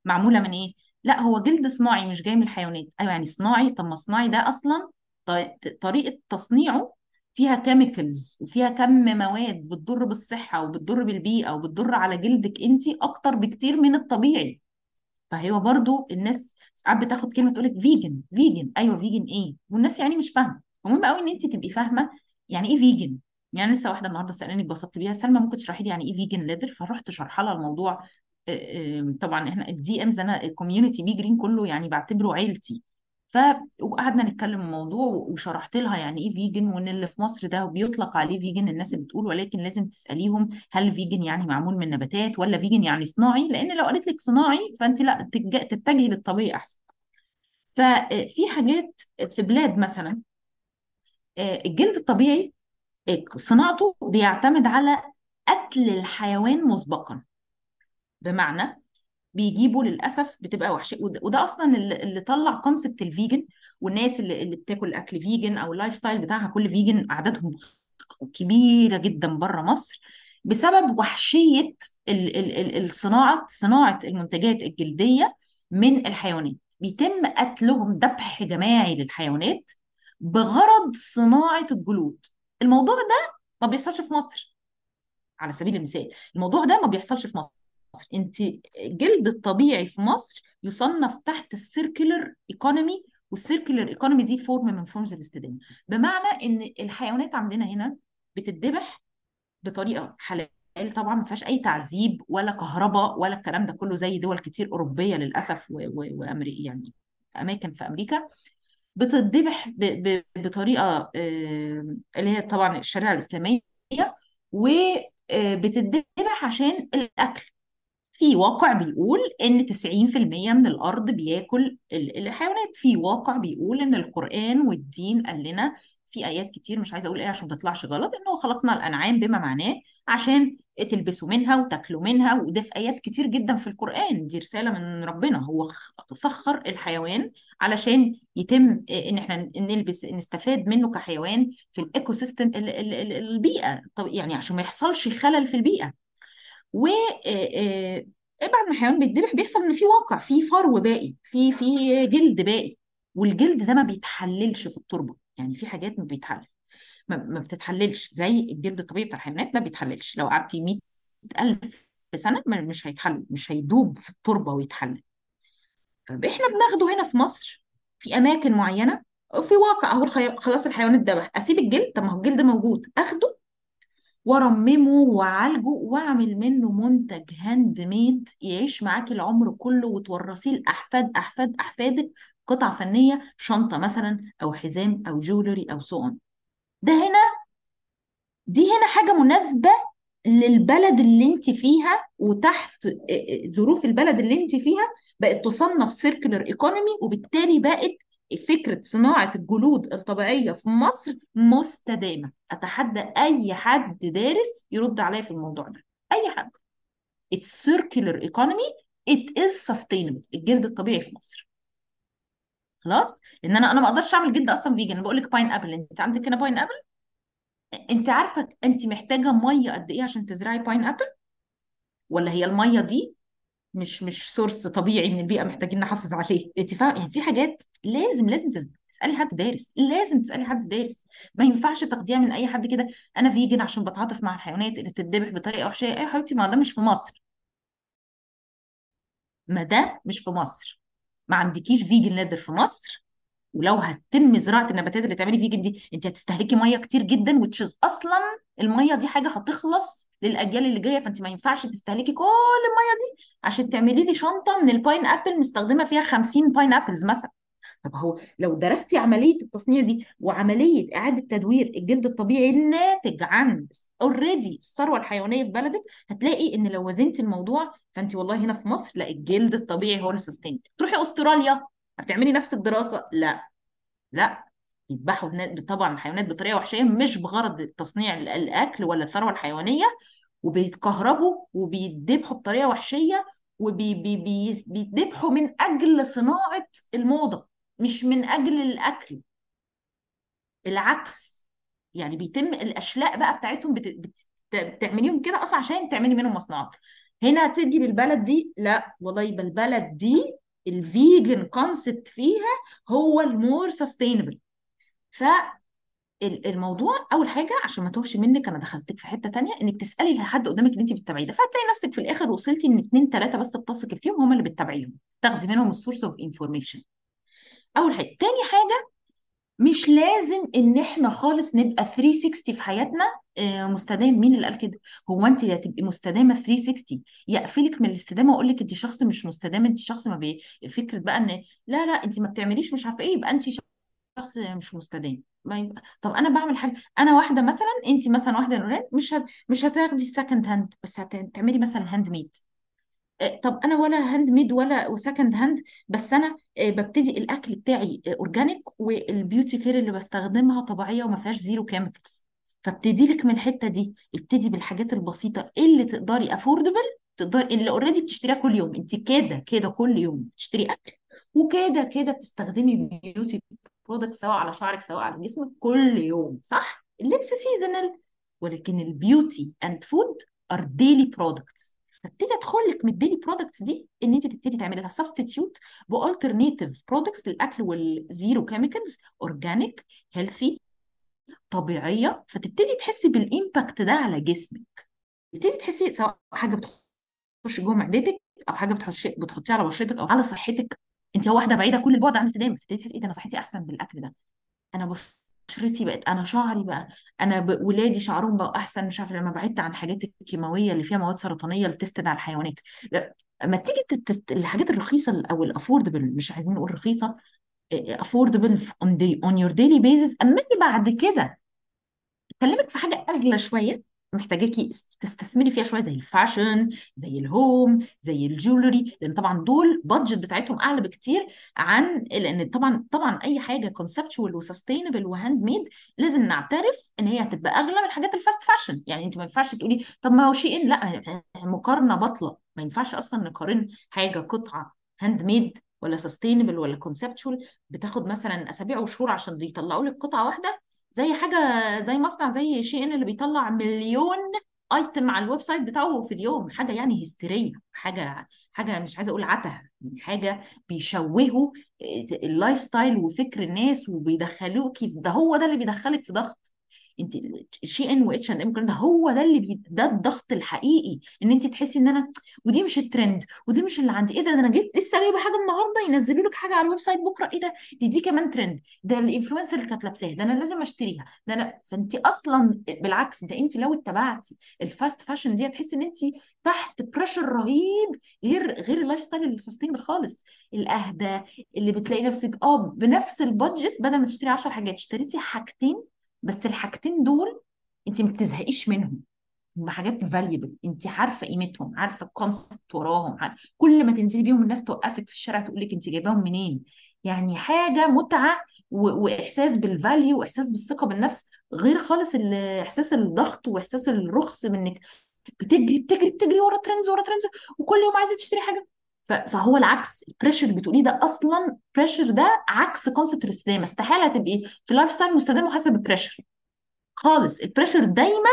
معمولة من إيه؟ لأ هو جلد صناعي مش جاي من الحيوانات. أيوه يعني صناعي طب ما صناعي ده أصلا طريقة تصنيعه فيها chemicals وفيها كم مواد بتضر بالصحة وبتضر بالبيئة وبتضر على جلدك انت أكتر بكتير من الطبيعي. فهو برضو الناس ساعات بتاخد كلمة تقول لك vegan vegan أيوه vegan إيه والناس يعني مش فاهمة. المهم قوي إن انت تبقي فاهمة يعني إيه vegan يعني لسه واحدة النهارده سألاني اتبسطت بيها سلمى ممكن تشرحي لي يعني إيه vegan leather فرحت شرح لها الموضوع. آه، آه، طبعا إحنا ال DMs أنا ال community Be Green كله يعني بعتبره عيلتي. ف وقعدنا نتكلم الموضوع وشرحت لها يعني إيه vegan وإن اللي في مصر ده بيطلق عليه vegan الناس اللي بتقول ولكن لازم تسأليهم هل vegan يعني معمول من نباتات ولا vegan يعني صناعي؟ لأن لو قالت لك صناعي فأنت لأ تتج- تتجهي للطبيعي أحسن. ففي حاجات في بلاد مثلا آه، الجلد الطبيعي آه، صناعته بيعتمد على قتل الحيوان مسبقا. بمعنى بيجيبوا للأسف بتبقى وحشة. وده, أصلا اللي, طلع concept ال vegan والناس اللي, اللي بتاكل أكل vegan أو ال lifestyle بتاعها كل vegan اعدادهم كبيرة جدا بره مصر بسبب وحشية ال- ال- ال- الصناعة صناعة المنتجات الجلدية من الحيوانات. بيتم قتلهم ذبح جماعي للحيوانات بغرض صناعة الجلود. الموضوع ده ما بيحصلش في مصر. على سبيل المثال الموضوع ده ما بيحصلش في مصر. انت الجلد الطبيعي في مصر يصنف تحت ال circular economy وال circular economy دي form من forms الاستدامة. بمعنى إن الحيوانات عندنا هنا بتتذبح بطريقة حلال طبعا ما فيهاش أي تعذيب ولا كهرباء ولا الكلام ده كله زي دول كتير أوروبية للأسف وامريكا يعني أماكن في أمريكا. بتتذبح بطريقة آه، اللي هي طبعا الشريعة الإسلامية وبتتذبح عشان الأكل. في واقع بيقول إن 90% من الأرض بياكل ال- الحيوانات. في واقع بيقول إن القرآن والدين قال لنا في آيات كتير مش عايزة أقول إيه عشان ما تطلعش غلط انه خلقنا الأنعام بما معناه عشان تلبسوا منها وتاكلوا منها وده في آيات كتير جدا في القرآن. دي رسالة من ربنا. هو سخر الحيوان علشان يتم إن إحنا نلبس نستفاد منه كحيوان في ال ecosystem ال- ال- ال- البيئة. طب يعني عشان ما يحصلش خلل في البيئة. و آه، آه، بعد ما الحيوان بيتذبح بيحصل إن في واقع في فرو باقي في في جلد باقي والجلد ده ما بيتحللش في التربة. يعني في حاجات ما بيتحلل ما, ما بتتحللش زي الجلد الطبيعي بتاع الحيوانات ما بيتحللش. لو قعدتي 100000 سنة مش هيتحلل مش هيدوب في التربة ويتحلل فاحنا بناخده هنا في مصر في أماكن معينة في واقع أهو خلاص الحيوان اتذبح أسيب الجلد؟ طب ما هو الجلد موجود أخده وارممه واعالجه واعمل منه منتج handmade يعيش معاكي العمر كله وتورثيه لأحفاد أحفاد أحفادك. قطعه فنية شنطة مثلا أو حزام أو jewelry أو so ده هنا دي هنا حاجة مناسبة للبلد اللي انت فيها وتحت آه، آه، ظروف البلد اللي انت فيها. بقت تصنف circular economy وبالتالي بقت فكرة صناعة الجلود الطبيعية في مصر مستدامة. أتحدى أي حد دارس يرد عليا في الموضوع ده. أي حد. It's circular economy. It is sustainable. الجلد الطبيعي في مصر. خلاص؟ لأن أنا أنا ما أقدرش أعمل جلد أصلا vegan بقول لك pineapple أنت عندك هنا pineapple أنت عارفة أنت محتاجة مية قد إيه عشان تزرعي pineapple ولا هي المية دي مش مش source طبيعي من البيئة محتاجين نحافظ عليه. انت فاهم يعني في حاجات لازم لازم تس- تسألي حد دارس لازم تسألي حد دارس. ما ينفعش تاخديها من أي حد كده. أنا vegan عشان بتعاطف مع الحيوانات اللي بتتذبح بطريقة وحشة. يا حبيبتي ما ده مش في مصر. ما ده مش في مصر. ما عندكيش vegan leather في مصر. ولو هتتم زراعة النباتات اللي تعملي vegan دي انت هتستهلكي مية كتير جدا وتشز أصلا المية دي حاجة هتخلص للأجيال اللي جاية فانت ما ينفعش تستهلكي كل المية دي عشان تعملي لي شنطة من ال pineapple مستخدمة فيها 50 pineapples مثلا. طب هو لو درستي عملية التصنيع دي وعملية إعادة تدوير الجلد الطبيعي الناتج عن already الثروة الحيوانية في بلدك هتلاقي إن لو وزنتي الموضوع فانت والله هنا في مصر لا الجلد الطبيعي هو السستين تروحي أستراليا هتعملي نفس الدراسة؟ لا. لا. يذبحوا طبعا الحيوانات بطريقة وحشيه مش بغرض تصنيع ال- الأكل ولا الثروة الحيوانية وبيتكهربوا وبيتذبحوا بطريقة وحشية وبيتذبحوا من أجل صناعة الموضة مش من أجل الأكل. العكس. يعني بيتم الأشلاء بقى بتاعتهم بت... بت... بتعمليهم كده أصلا عشان تعملي منهم مصنوعات هنا تيجي للبلد دي؟ لا. والله يبقى البلد دي ال vegan concept فيها هو ال more sustainable فالموضوع أول حاجة عشان ما توهش منك أنا دخلتك في حتة تانية إنك تسألي لحد قدامك اللي أنت بتتابعيه ده فهتلاقي نفسك في الآخر وصلتي إن اتنين تلاتة بس بتثقي فيهم هم اللي بتتابعيهم تاخدي منهم ال source of information أول حاجة. تاني حاجة مش لازم إن إحنا خالص نبقى 360 في حياتنا آه، مستدام. مين اللي قال كده؟ هو أنت يا تبقي مستدامة 360 يقفلك من الاستدامة وأقول لك أنت شخص مش مستدام أنت شخص ما فكرة بقى إن لا لا أنت ما بتعمليش مش عارفة إيه يبقى أنت شخص مش مستدام. ما يبقى طب أنا بعمل حاجة أنا واحدة مثلا أنت مثلا واحدة نوران مش. مش هتاخدي ال second hand بس هتعملي مثلا handmade طب أنا ولا handmade ولا و second hand بس أنا آه، ببتدي الأكل بتاعي organic وال beauty care اللي بستخدمها طبيعية وما فيهاش zero chemicals فابتدي لك من الحتة دي ابتدي بالحاجات البسيطة اللي تقدري affordable تقدري اللي already بتشتريها كل يوم. انت كده كده كل يوم بتشتري أكل. وكده كده بتستخدمي beauty product سواء على شعرك سواء على جسمك كل يوم صح؟ اللبس seasonal ولكن ال beauty and food are daily products فابتدي ادخل لك من ال daily products دي ان انت تبتدي تعملي لها substitute ب alternative products للأكل وال zero chemicals organic healthy طبيعية. فتبتدي تحسي بال impact ده على جسمك. تبتدي تحسي سواء حاجة بتخش جوه معدتك أو حاجة بتحطي بتحطيها على بشرتك أو على صحتك. انت واحدة بعيدة كل البعد عن الاستدامه بس تبتدي تحسي إيه ده أنا صحتي أحسن بالأكل ده. أنا بشرتي بقت أنا شعري بقى أنا ب... ولادي شعرهم بقى أحسن مش عارفة لما بعدت عن الحاجات الكيماوية اللي فيها مواد سرطانية اللي بت test على الحيوانات. لا اما تيجي test... الحاجات الرخيصة أو ال affordable مش عايزين نقول رخيصة affordable on your daily basis أما بعد كده أكلمك في حاجة أغلى شوية. محتاجاكي تستثمري فيها شوية زي ال fashion زي ال home زي ال jewelry لأن طبعا دول budget بتاعتهم أعلى بكتير عن لأن طبعا طبعا أي حاجة conceptual و sustainable و handmade لازم نعترف إن هي هتبقى أغلى من الحاجات ال fast fashion يعني أنت ما ينفعش تقولي طب ما هو شيء لا مقارنة باطلة. ما ينفعش أصلا نقارن حاجة قطعة handmade ولا sustainable ولا conceptual بتاخد مثلا أسابيع وشهور عشان يطلعوا لك قطعة واحدة زي حاجة زي مصنع زي Shein اللي بيطلع مليون item على ال website بتاعه في اليوم حاجة يعني هستيرية حاجة حاجة مش عايزة أقول عته يعني حاجة بيشوهوا ال lifestyle وفكر الناس وبيدخلوكي ده هو ده اللي بيدخلك في ضغط. انت Shein و H&M ده هو ده اللي بي ده الضغط الحقيقي إن انت تحسي إن أنا ودي مش الترند ودي مش اللي عندي إيه ده, ده أنا جيت لسه جايبة حاجة النهارده ينزلوا لك حاجة على ال website بكرة إيه ده دي دي كمان ترند ده ال influencer اللي كانت لابساها ده أنا لازم أشتريها ده أنا فانت أصلا بالعكس ده انت لو اتبعتي ال fast fashion دي هتحسي إن انت تحت pressure رهيب غير غير ال lifestyle ال sustainable خالص الأهدى اللي بتلاقي نفسك آه بنفس ال budget بدل ما تشتري 10 حاجات اشتريتي حاجتين بس الحاجتين دول انت ما بتزهقيش منهم. هم حاجات valuable انت عارفة قيمتهم عارفة ال concept وراهم عارفة. كل ما تنزلي بيهم الناس توقفك في الشارع تقول لك انت جايباهم منين. يعني حاجة متعة و... وإحساس بال value وإحساس بالثقة بالنفس غير خالص ال- إحساس الضغط وإحساس الرخص منك بتجري بتجري بتجري ورا trends ورا trends وكل يوم عايزة تشتري حاجة. فهو العكس ال pressure اللي بتقوليه ده أصلا pressure ده عكس concept الاستدامه استحالة تبقي في ال lifestyle مستدامة وحاسة بال pressure خالص ال pressure دايما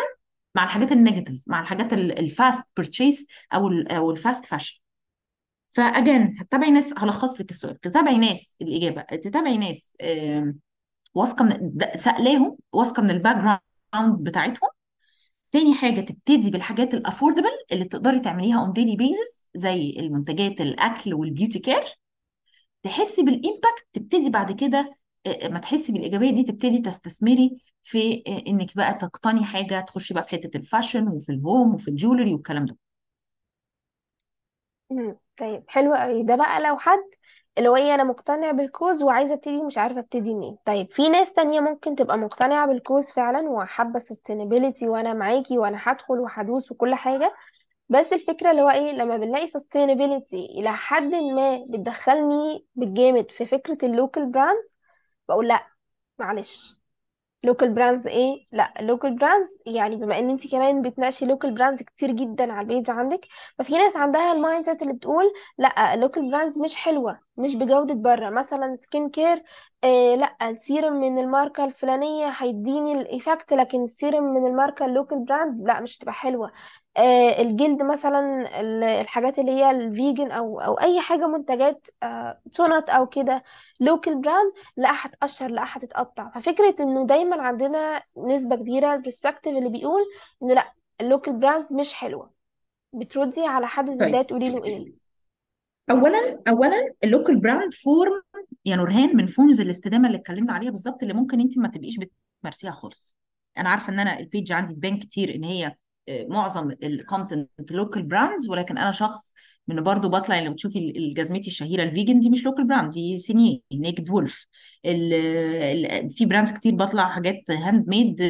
مع الحاجات ال negative مع الحاجات ال fast purchase أو أو ال fast fashion ف again هتتابعي ناس هلخص لك السؤال تتابعي ناس الإجابة تتابعي ناس واثقة من سألاهم واثقة من ال background بتاعتهم. تاني حاجة تبتدي بالحاجات ال affordable اللي تقدري تعمليها on daily basis زي المنتجات الأكل وال beauty care تحسي بال impact تبتدي بعد كده آه، ما تحسي بالإيجابية دي تبتدي تستثمري في آه، إنك بقى تقتني حاجة تخشي بقى في حتة ال fashion وفي ال home وفي ال jewelry والكلام ده. طيب حلو قوي ده بقى لو حد اللي هو إيه أنا مقتنع بال cause وعايزة أبتدي ومش عارفة أبتدي منين طيب في ناس تانية ممكن تبقى مقتنعة بال cause فعلا وحابة sustainability وأنا معاكي وأنا هدخل وهدوس وكل حاجة بس الفكرة اللي هو إيه لما بنلاقي sustainability إلى حد ما بتدخلني بالجامد في فكرة ال local brands بقول لأ معلش. local brands إيه؟ لأ local brands يعني بما إن أنت كمان بتناقشي local brands كتير جدا على ال page عندك ففي ناس عندها ال mindset اللي بتقول لأ local brands مش حلوة. مش بجودة بره مثلا skin care آه لأ السيرم من الماركة الفلانية هيديني ال effect لكن السيرم من الماركة ال local brand لأ مش تبقى حلوة. آه الجلد مثلا ال- الحاجات اللي هي ال vegan أو أو أي حاجة منتجات آه شنط أو كده local brand لأ هتقشر لأ هتتقطع. ففكرة إنه دايما عندنا نسبة كبيرة ال perspective اللي بيقول إن لأ ال local brands مش حلوة. بتردي على حد زي ده طيب تقولي له إيه؟ اولا اولا ال local brand form يا نورهان من forms الاستدامة اللي اتكلمنا عليها بالظبط اللي ممكن أنت ما تبقيش بتمارسيها خالص. أنا عارفة إن أنا ال page عندي تبان كتير إن هي آه، معظم ال content local brands ولكن أنا شخص من برضو بطلع اللي بتشوفي ال- الجزمتي الشهيرة ال vegan دي مش local brand دي سينيه Naked Wolfe في brands كتير بطلع حاجات handmade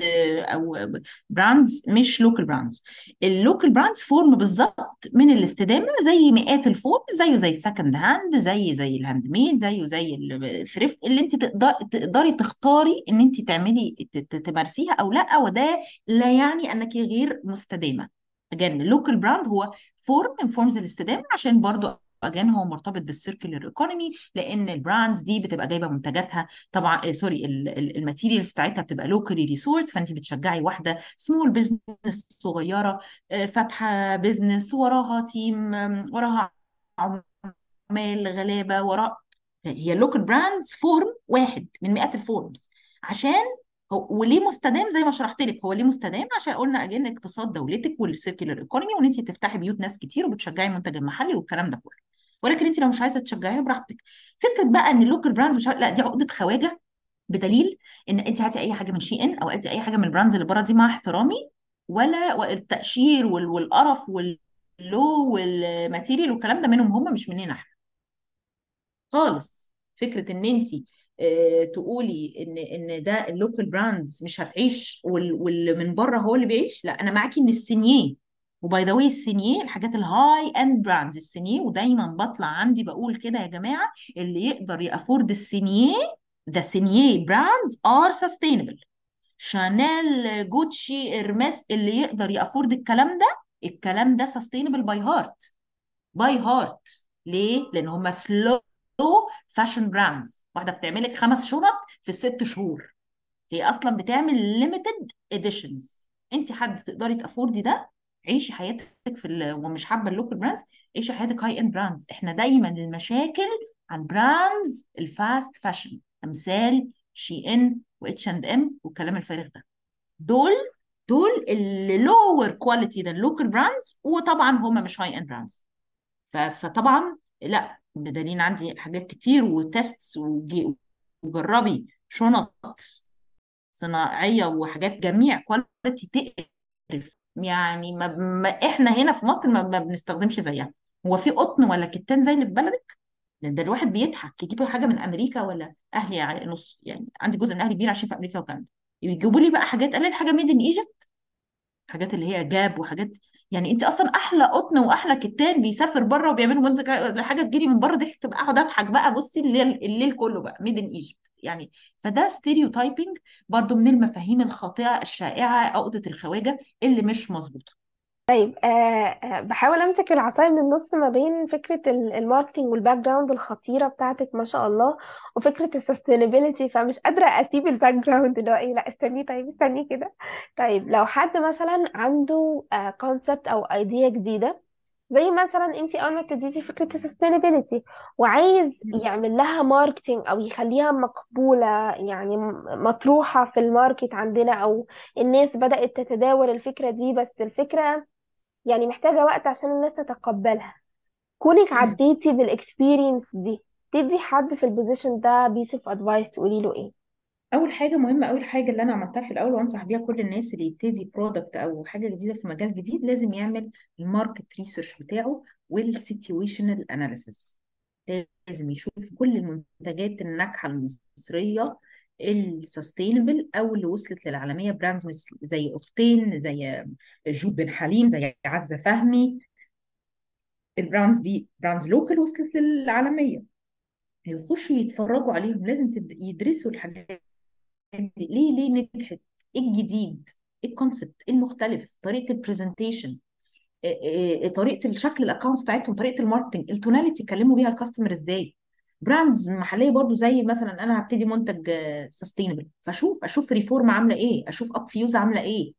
أو brands مش local brands ال local brands form بالظبط من الاستدامة زي مئات ال form زيه زي ال second hand زي زي ال handmade زيه زي ال thrift اللي انت تقدر تقدري تختاري ان انت تعملي تمارسيها أو لأ وده لا يعني أنك غير مستدامة. again ال local brand هو form من forms الاستدامه عشان برضو again هو مرتبط بال circular economy لأن ال brands دي بتبقى جايبة منتجاتها. طبعا آه، sorry ال materials بتاعتها بتبقى locally resourced فانت بتشجعي واحدة small business صغيرة آه، فاتحة business وراها team وراها عمال غلابة وراء هي ال local brands form واحد من مئات ال forms عشان وليه مستدام زي ما شرحت لك هو ليه مستدام؟ عشان قلنا again اقتصاد دولتك وال circular economy وإن أنت تفتحي بيوت ناس كتير وبتشجعي المنتج المحلي والكلام ده كله. ولكن أنت لو مش عايزة تشجعيها براحتك. فكرة بقى إن ال local brands مش لا دي عقدة خواجة بدليل إن أنت هاتي أي حاجة من Shein أو هاتي أي حاجة من ال brands اللي بره دي مع احترامي ولا التقشير وال- والقرف وال low وال material والكلام ده منهم هم مش مننا إحنا. خالص. فكرة إن أنت تقولي إن إن ده ال local brands مش هتعيش وال- واللي من بره هو اللي بيعيش؟ لا أنا معاكي إن السينيه و by the way السينيه الحاجات ال high end brands السينيه ودايما بطلع عندي بقول كده يا جماعة اللي يقدر ي afford السينيه ده سينيه brands are sustainable شانيل جوتشي Hermes اللي يقدر ي afford الكلام ده الكلام ده sustainable by heart by heart ليه؟ لأن هم slow fashion brands. واحدة بتعمل لك خمس شنط في الست شهور. هي أصلا بتعمل limited editions أنت حد تقدري ت afford ي ده؟ عيشي حياتك في. ومش حابة ال local brands عيشي حياتك high end brands إحنا دايما المشاكل عن brands ال fast fashion أمثال شي ان واتش اند ام والكلام الفارغ ده. دول دول اللي لور كواليتي ذان لوكال براندز وطبعا هم مش هاي اند براندز فطبعا لا بدليل عندي حاجات كتير وتستس وجربي شنط صناعية وحاجات جميع كواليتي تقرف. يعني ما, ما إحنا هنا في مصر ما, ما بنستخدمش زيها. هو في قطن ولا كتان زي اللي في بلدك؟ ده الواحد بيضحك. يجيبوا حاجة من أمريكا ولا أهلي يعني نص يعني عندي جزء من أهلي كبير عايشين في أمريكا وكندا. يجيبوا لي بقى حاجات قال لي حاجة made in Egypt حاجات اللي هي جاب وحاجات يعني أنت أصلا أحلى قطن وأحلى كتان بيسافر بره وبيعملوا منتج حاجة تجيلي من بره دي تبقى أقعد أضحك بقى بصي الليل الليل كله بقى made in Egypt يعني فده stereotyping برضو من المفاهيم الخاطئة الشائعة عقدة الخواجة اللي مش مظبوطة. طيب آه آه بحاول أمسك العصاية من النص ما بين فكرة ال- ال marketing وال background الخطيرة بتاعتك ما شاء الله وفكرة ال sustainability فمش قادرة أسيب ال background اللي هو إيه لأ استني طيب استني كده. طيب لو حد مثلا عنده concept أو idea جديدة زي مثلا انتي أول ما ابتديتي فكرة ال sustainability وعايز يعمل لها marketing أو يخليها مقبولة يعني م- مطروحة في ال market عندنا أو الناس بدأت تتداول الفكرة دي بس الفكرة يعني محتاجة وقت عشان الناس تتقبلها. كونك مم. عديتي بال experience دي تدي حد في ال position ده piece of advice تقولي له إيه؟ أول حاجة مهمة أول حاجة اللي أنا عملتها في الأول وأنصح بيها كل الناس اللي يبتدي product أو حاجة جديدة في مجال جديد لازم يعمل ال market research بتاعه وال situational analysis لازم يشوف كل المنتجات الناجحة المصرية ال sustainable أو اللي وصلت للعالمية brands زي أختين زي عقد بن حليم زي عزة فهمي. ال brands دي brands local وصلت للعالمية. يخشوا يتفرجوا عليهم لازم يدرسوا الحاجات دي. ليه؟ ليه نجحت؟ إيه الجديد؟ إيه ال concept إيه المختلف؟ طريقة ال presentation طريقة الشكل ال accounts بتاعتهم طريقة ال marketing ال tonality يكلموا بيها ال customer إزاي؟ brands محلية برضو زي مثلا أنا هبتدي منتج sustainable فأشوف أشوف Reform عاملة إيه أشوف Up-fuse عاملة إيه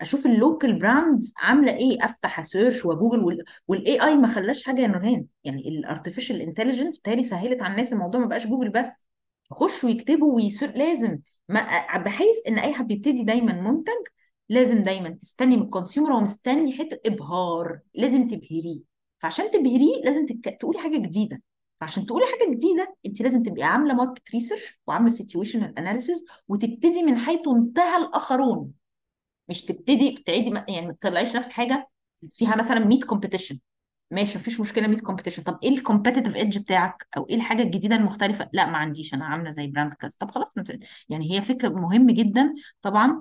أشوف ال local brands عاملة إيه أفتح أ search وجوجل وال AI ما خلاش حاجة يا نورهان. يعني ال artificial intelligence بتهيألي سهلت على الناس الموضوع ما بقاش جوجل بس. يخشوا يكتبوا وي search لازم ما بحيث إن أي حد بيبتدي دايما منتج لازم دايما تستني من ال consumer هو مستني حتة إبهار لازم تبهريه. فعشان تبهريه لازم تك... تقولي حاجة جديدة. فعشان تقولي حاجة جديدة انت لازم تبقي عاملة market research وعاملة situational analysis وتبتدي من حيث انتهى الآخرون. مش تبتدي تعيدي يعني ما تطلعيش نفس حاجة فيها مثلا 100 competition ماشي مفيش مشكلة 100 competition طب إيه ال competitive edge بتاعك؟ أو إيه الحاجة الجديدة المختلفة؟ لا ما عنديش أنا عاملة زي brand كذا. طب خلاص يعني هي فكرة مهم جدا. طبعا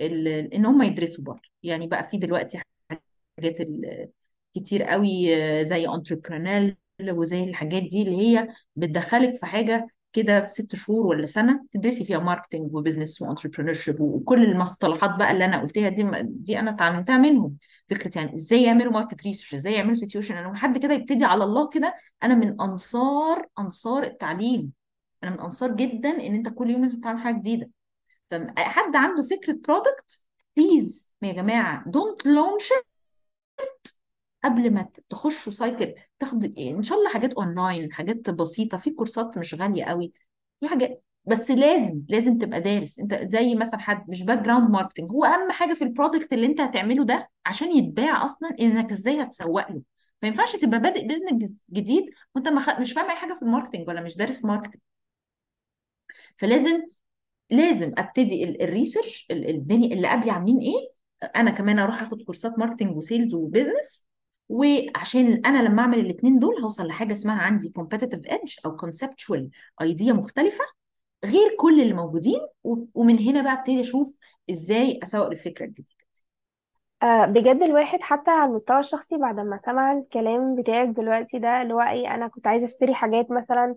إن هم يدرسوا برضه. يعني بقى في دلوقتي حاجات كتير قوي آه، زي Entreprenelle وزي الحاجات دي اللي هي بتدخلك في حاجة كده ست شهور ولا سنة تدرسي فيها marketing و business و entrepreneur وكل المصطلحات بقى اللي أنا قلتها دي دي أنا اتعلمتها منهم. فكرة يعني إزاي يعملوا market research إزاي يعملوا situation أنا حد كده يبتدي على الله كده أنا من أنصار أنصار التعليم. أنا من أنصار جدا إن أنت كل يوم لازم تتعلم حاجة جديدة. فحد عنده فكرة product please يا جماعة don't launch قبل ما تخشوا site تاخدوا إيه؟ إن شاء الله حاجات أونلاين حاجات بسيطة في كورسات مش غالية قوي في حاجات بس لازم لازم تبقى دارس أنت زي مثلا حد مش background marketing هو أهم حاجة في ال product اللي أنت هتعمله ده عشان يتباع أصلا إنك إزاي هتسوق له ما ينفعش تبقى بادئ business جديد وأنت. مش فاهم أي حاجة في ال marketing ولا مش دارس marketing فلازم لازم أبتدي ال- ال research ال- الدنيا اللي قبلي عاملين إيه أنا كمان أروح آخد كورسات marketing و sales و business وعشان أنا لما أعمل الاثنين دول هوصل لحاجة اسمها عندي competitive edge أو conceptual ايديا مختلفة غير كل اللي موجودين ومن هنا بقى ابتدي أشوف إزاي أسوق للفكره الجديده آه بجد الواحد حتى على المستوى الشخصي بعد ما سمع الكلام بتاعك دلوقتي ده اللي هو إيه أنا كنت عايزة أشتري حاجات مثلا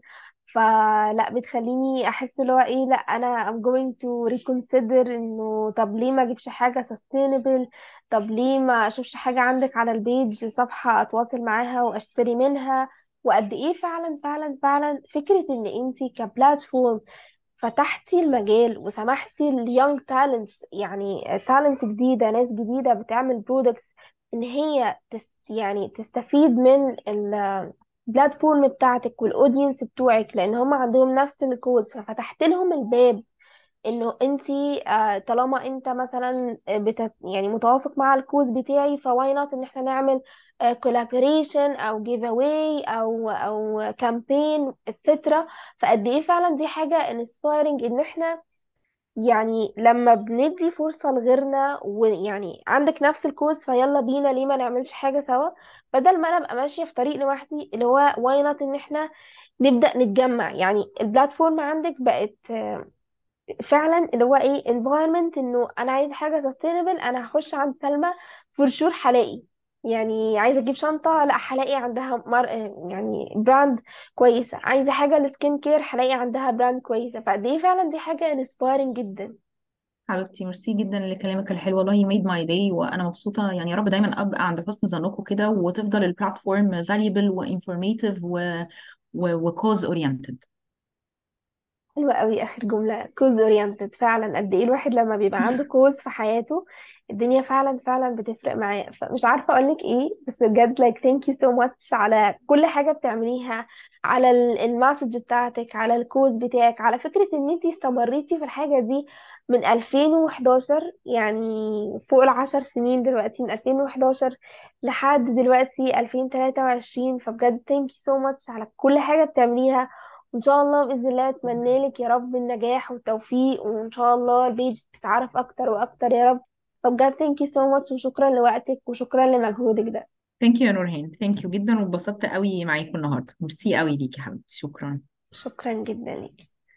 فلا بتخليني أحس اللي هو إيه لأ أنا I'm going to reconsider إنه طب ليه ما أجيبش حاجة sustainable طب ليه ما أشوفش حاجة عندك على البيج صفحة أتواصل معاها وأشتري منها؟ وقد إيه فعلا فعلا فعلا فكرة إن انتي ك platform فتحتي المجال وسمحتي ال young talents يعني talents جديدة ناس جديدة بتعمل products إن هي تس يعني تستفيد من ال platform بتاعتك وال audience بتوعك لأن هم عندهم نفس ال cause ففتحت لهم الباب إنه انتي آه، طالما أنت مثلا بت يعني متوافق مع ال cause بتاعي ف why not إن إحنا نعمل collaboration أو giveaway أو أو campaign et cetera فقد إيه فعلا دي حاجة inspiring إن إحنا يعني لما بندي فرصة لغيرنا ويعني عندك نفس ال cause فيلا بينا ليه ما نعملش حاجة سوا؟ بدل ما أنا أبقى ماشية في طريق لوحدي اللي هو why not إن إحنا نبدأ نتجمع. يعني ال platform عندك بقت فعلا اللي هو إيه environment إنه أنا عايزه حاجة sustainable أنا هخش عند سلمى for sure هلاقي. يعني عايزة أجيب شنطة لأ هلاقي عندها مر... يعني brand كويسة. عايزة حاجة لل skin care هلاقي عندها brand كويسة. فقد إيه فعلا دي حاجة inspiring جدا. حبيبتي ميرسي جدا لكلامك الحلو. والله made my day وأنا مبسوطة. يعني يا رب دايما ابقى عند حسن ظنكم كده وتفضل ال platform valuable و informative و و و cause oriented. حلوة قوي آخر جملة. cause oriented فعلا قد إيه الواحد لما بيبقى عنده *laughs* cause في حياته الدنيا فعلا فعلا بتفرق معاه. فمش عارفة أقولك إيه بس بجد like thank you so much على كل حاجة بتعمليها على ال- ال message بتاعتك على ال cause بتاعك على فكرة إن أنتي استمريتي في الحاجة دي من 2011 يعني فوق العشر سنين دلوقتي من 2011 لحد دلوقتي 2023 فبجد thank you so much على كل حاجة بتعمليها. وان شاء الله بإذن الله أتمنى لك يا رب النجاح والتوفيق وإن شاء الله ال page تتعرف أكتر وأكتر يا رب. فبجد thank you so much وشكرا لوقتك وشكرا لمجهودك ده. thank you يا نورهان thank you جدا واتبسطت قوي معاكم النهارده. ميرسي قوي ليكي يا حبيبتي. شكرا. شكرا جدا لك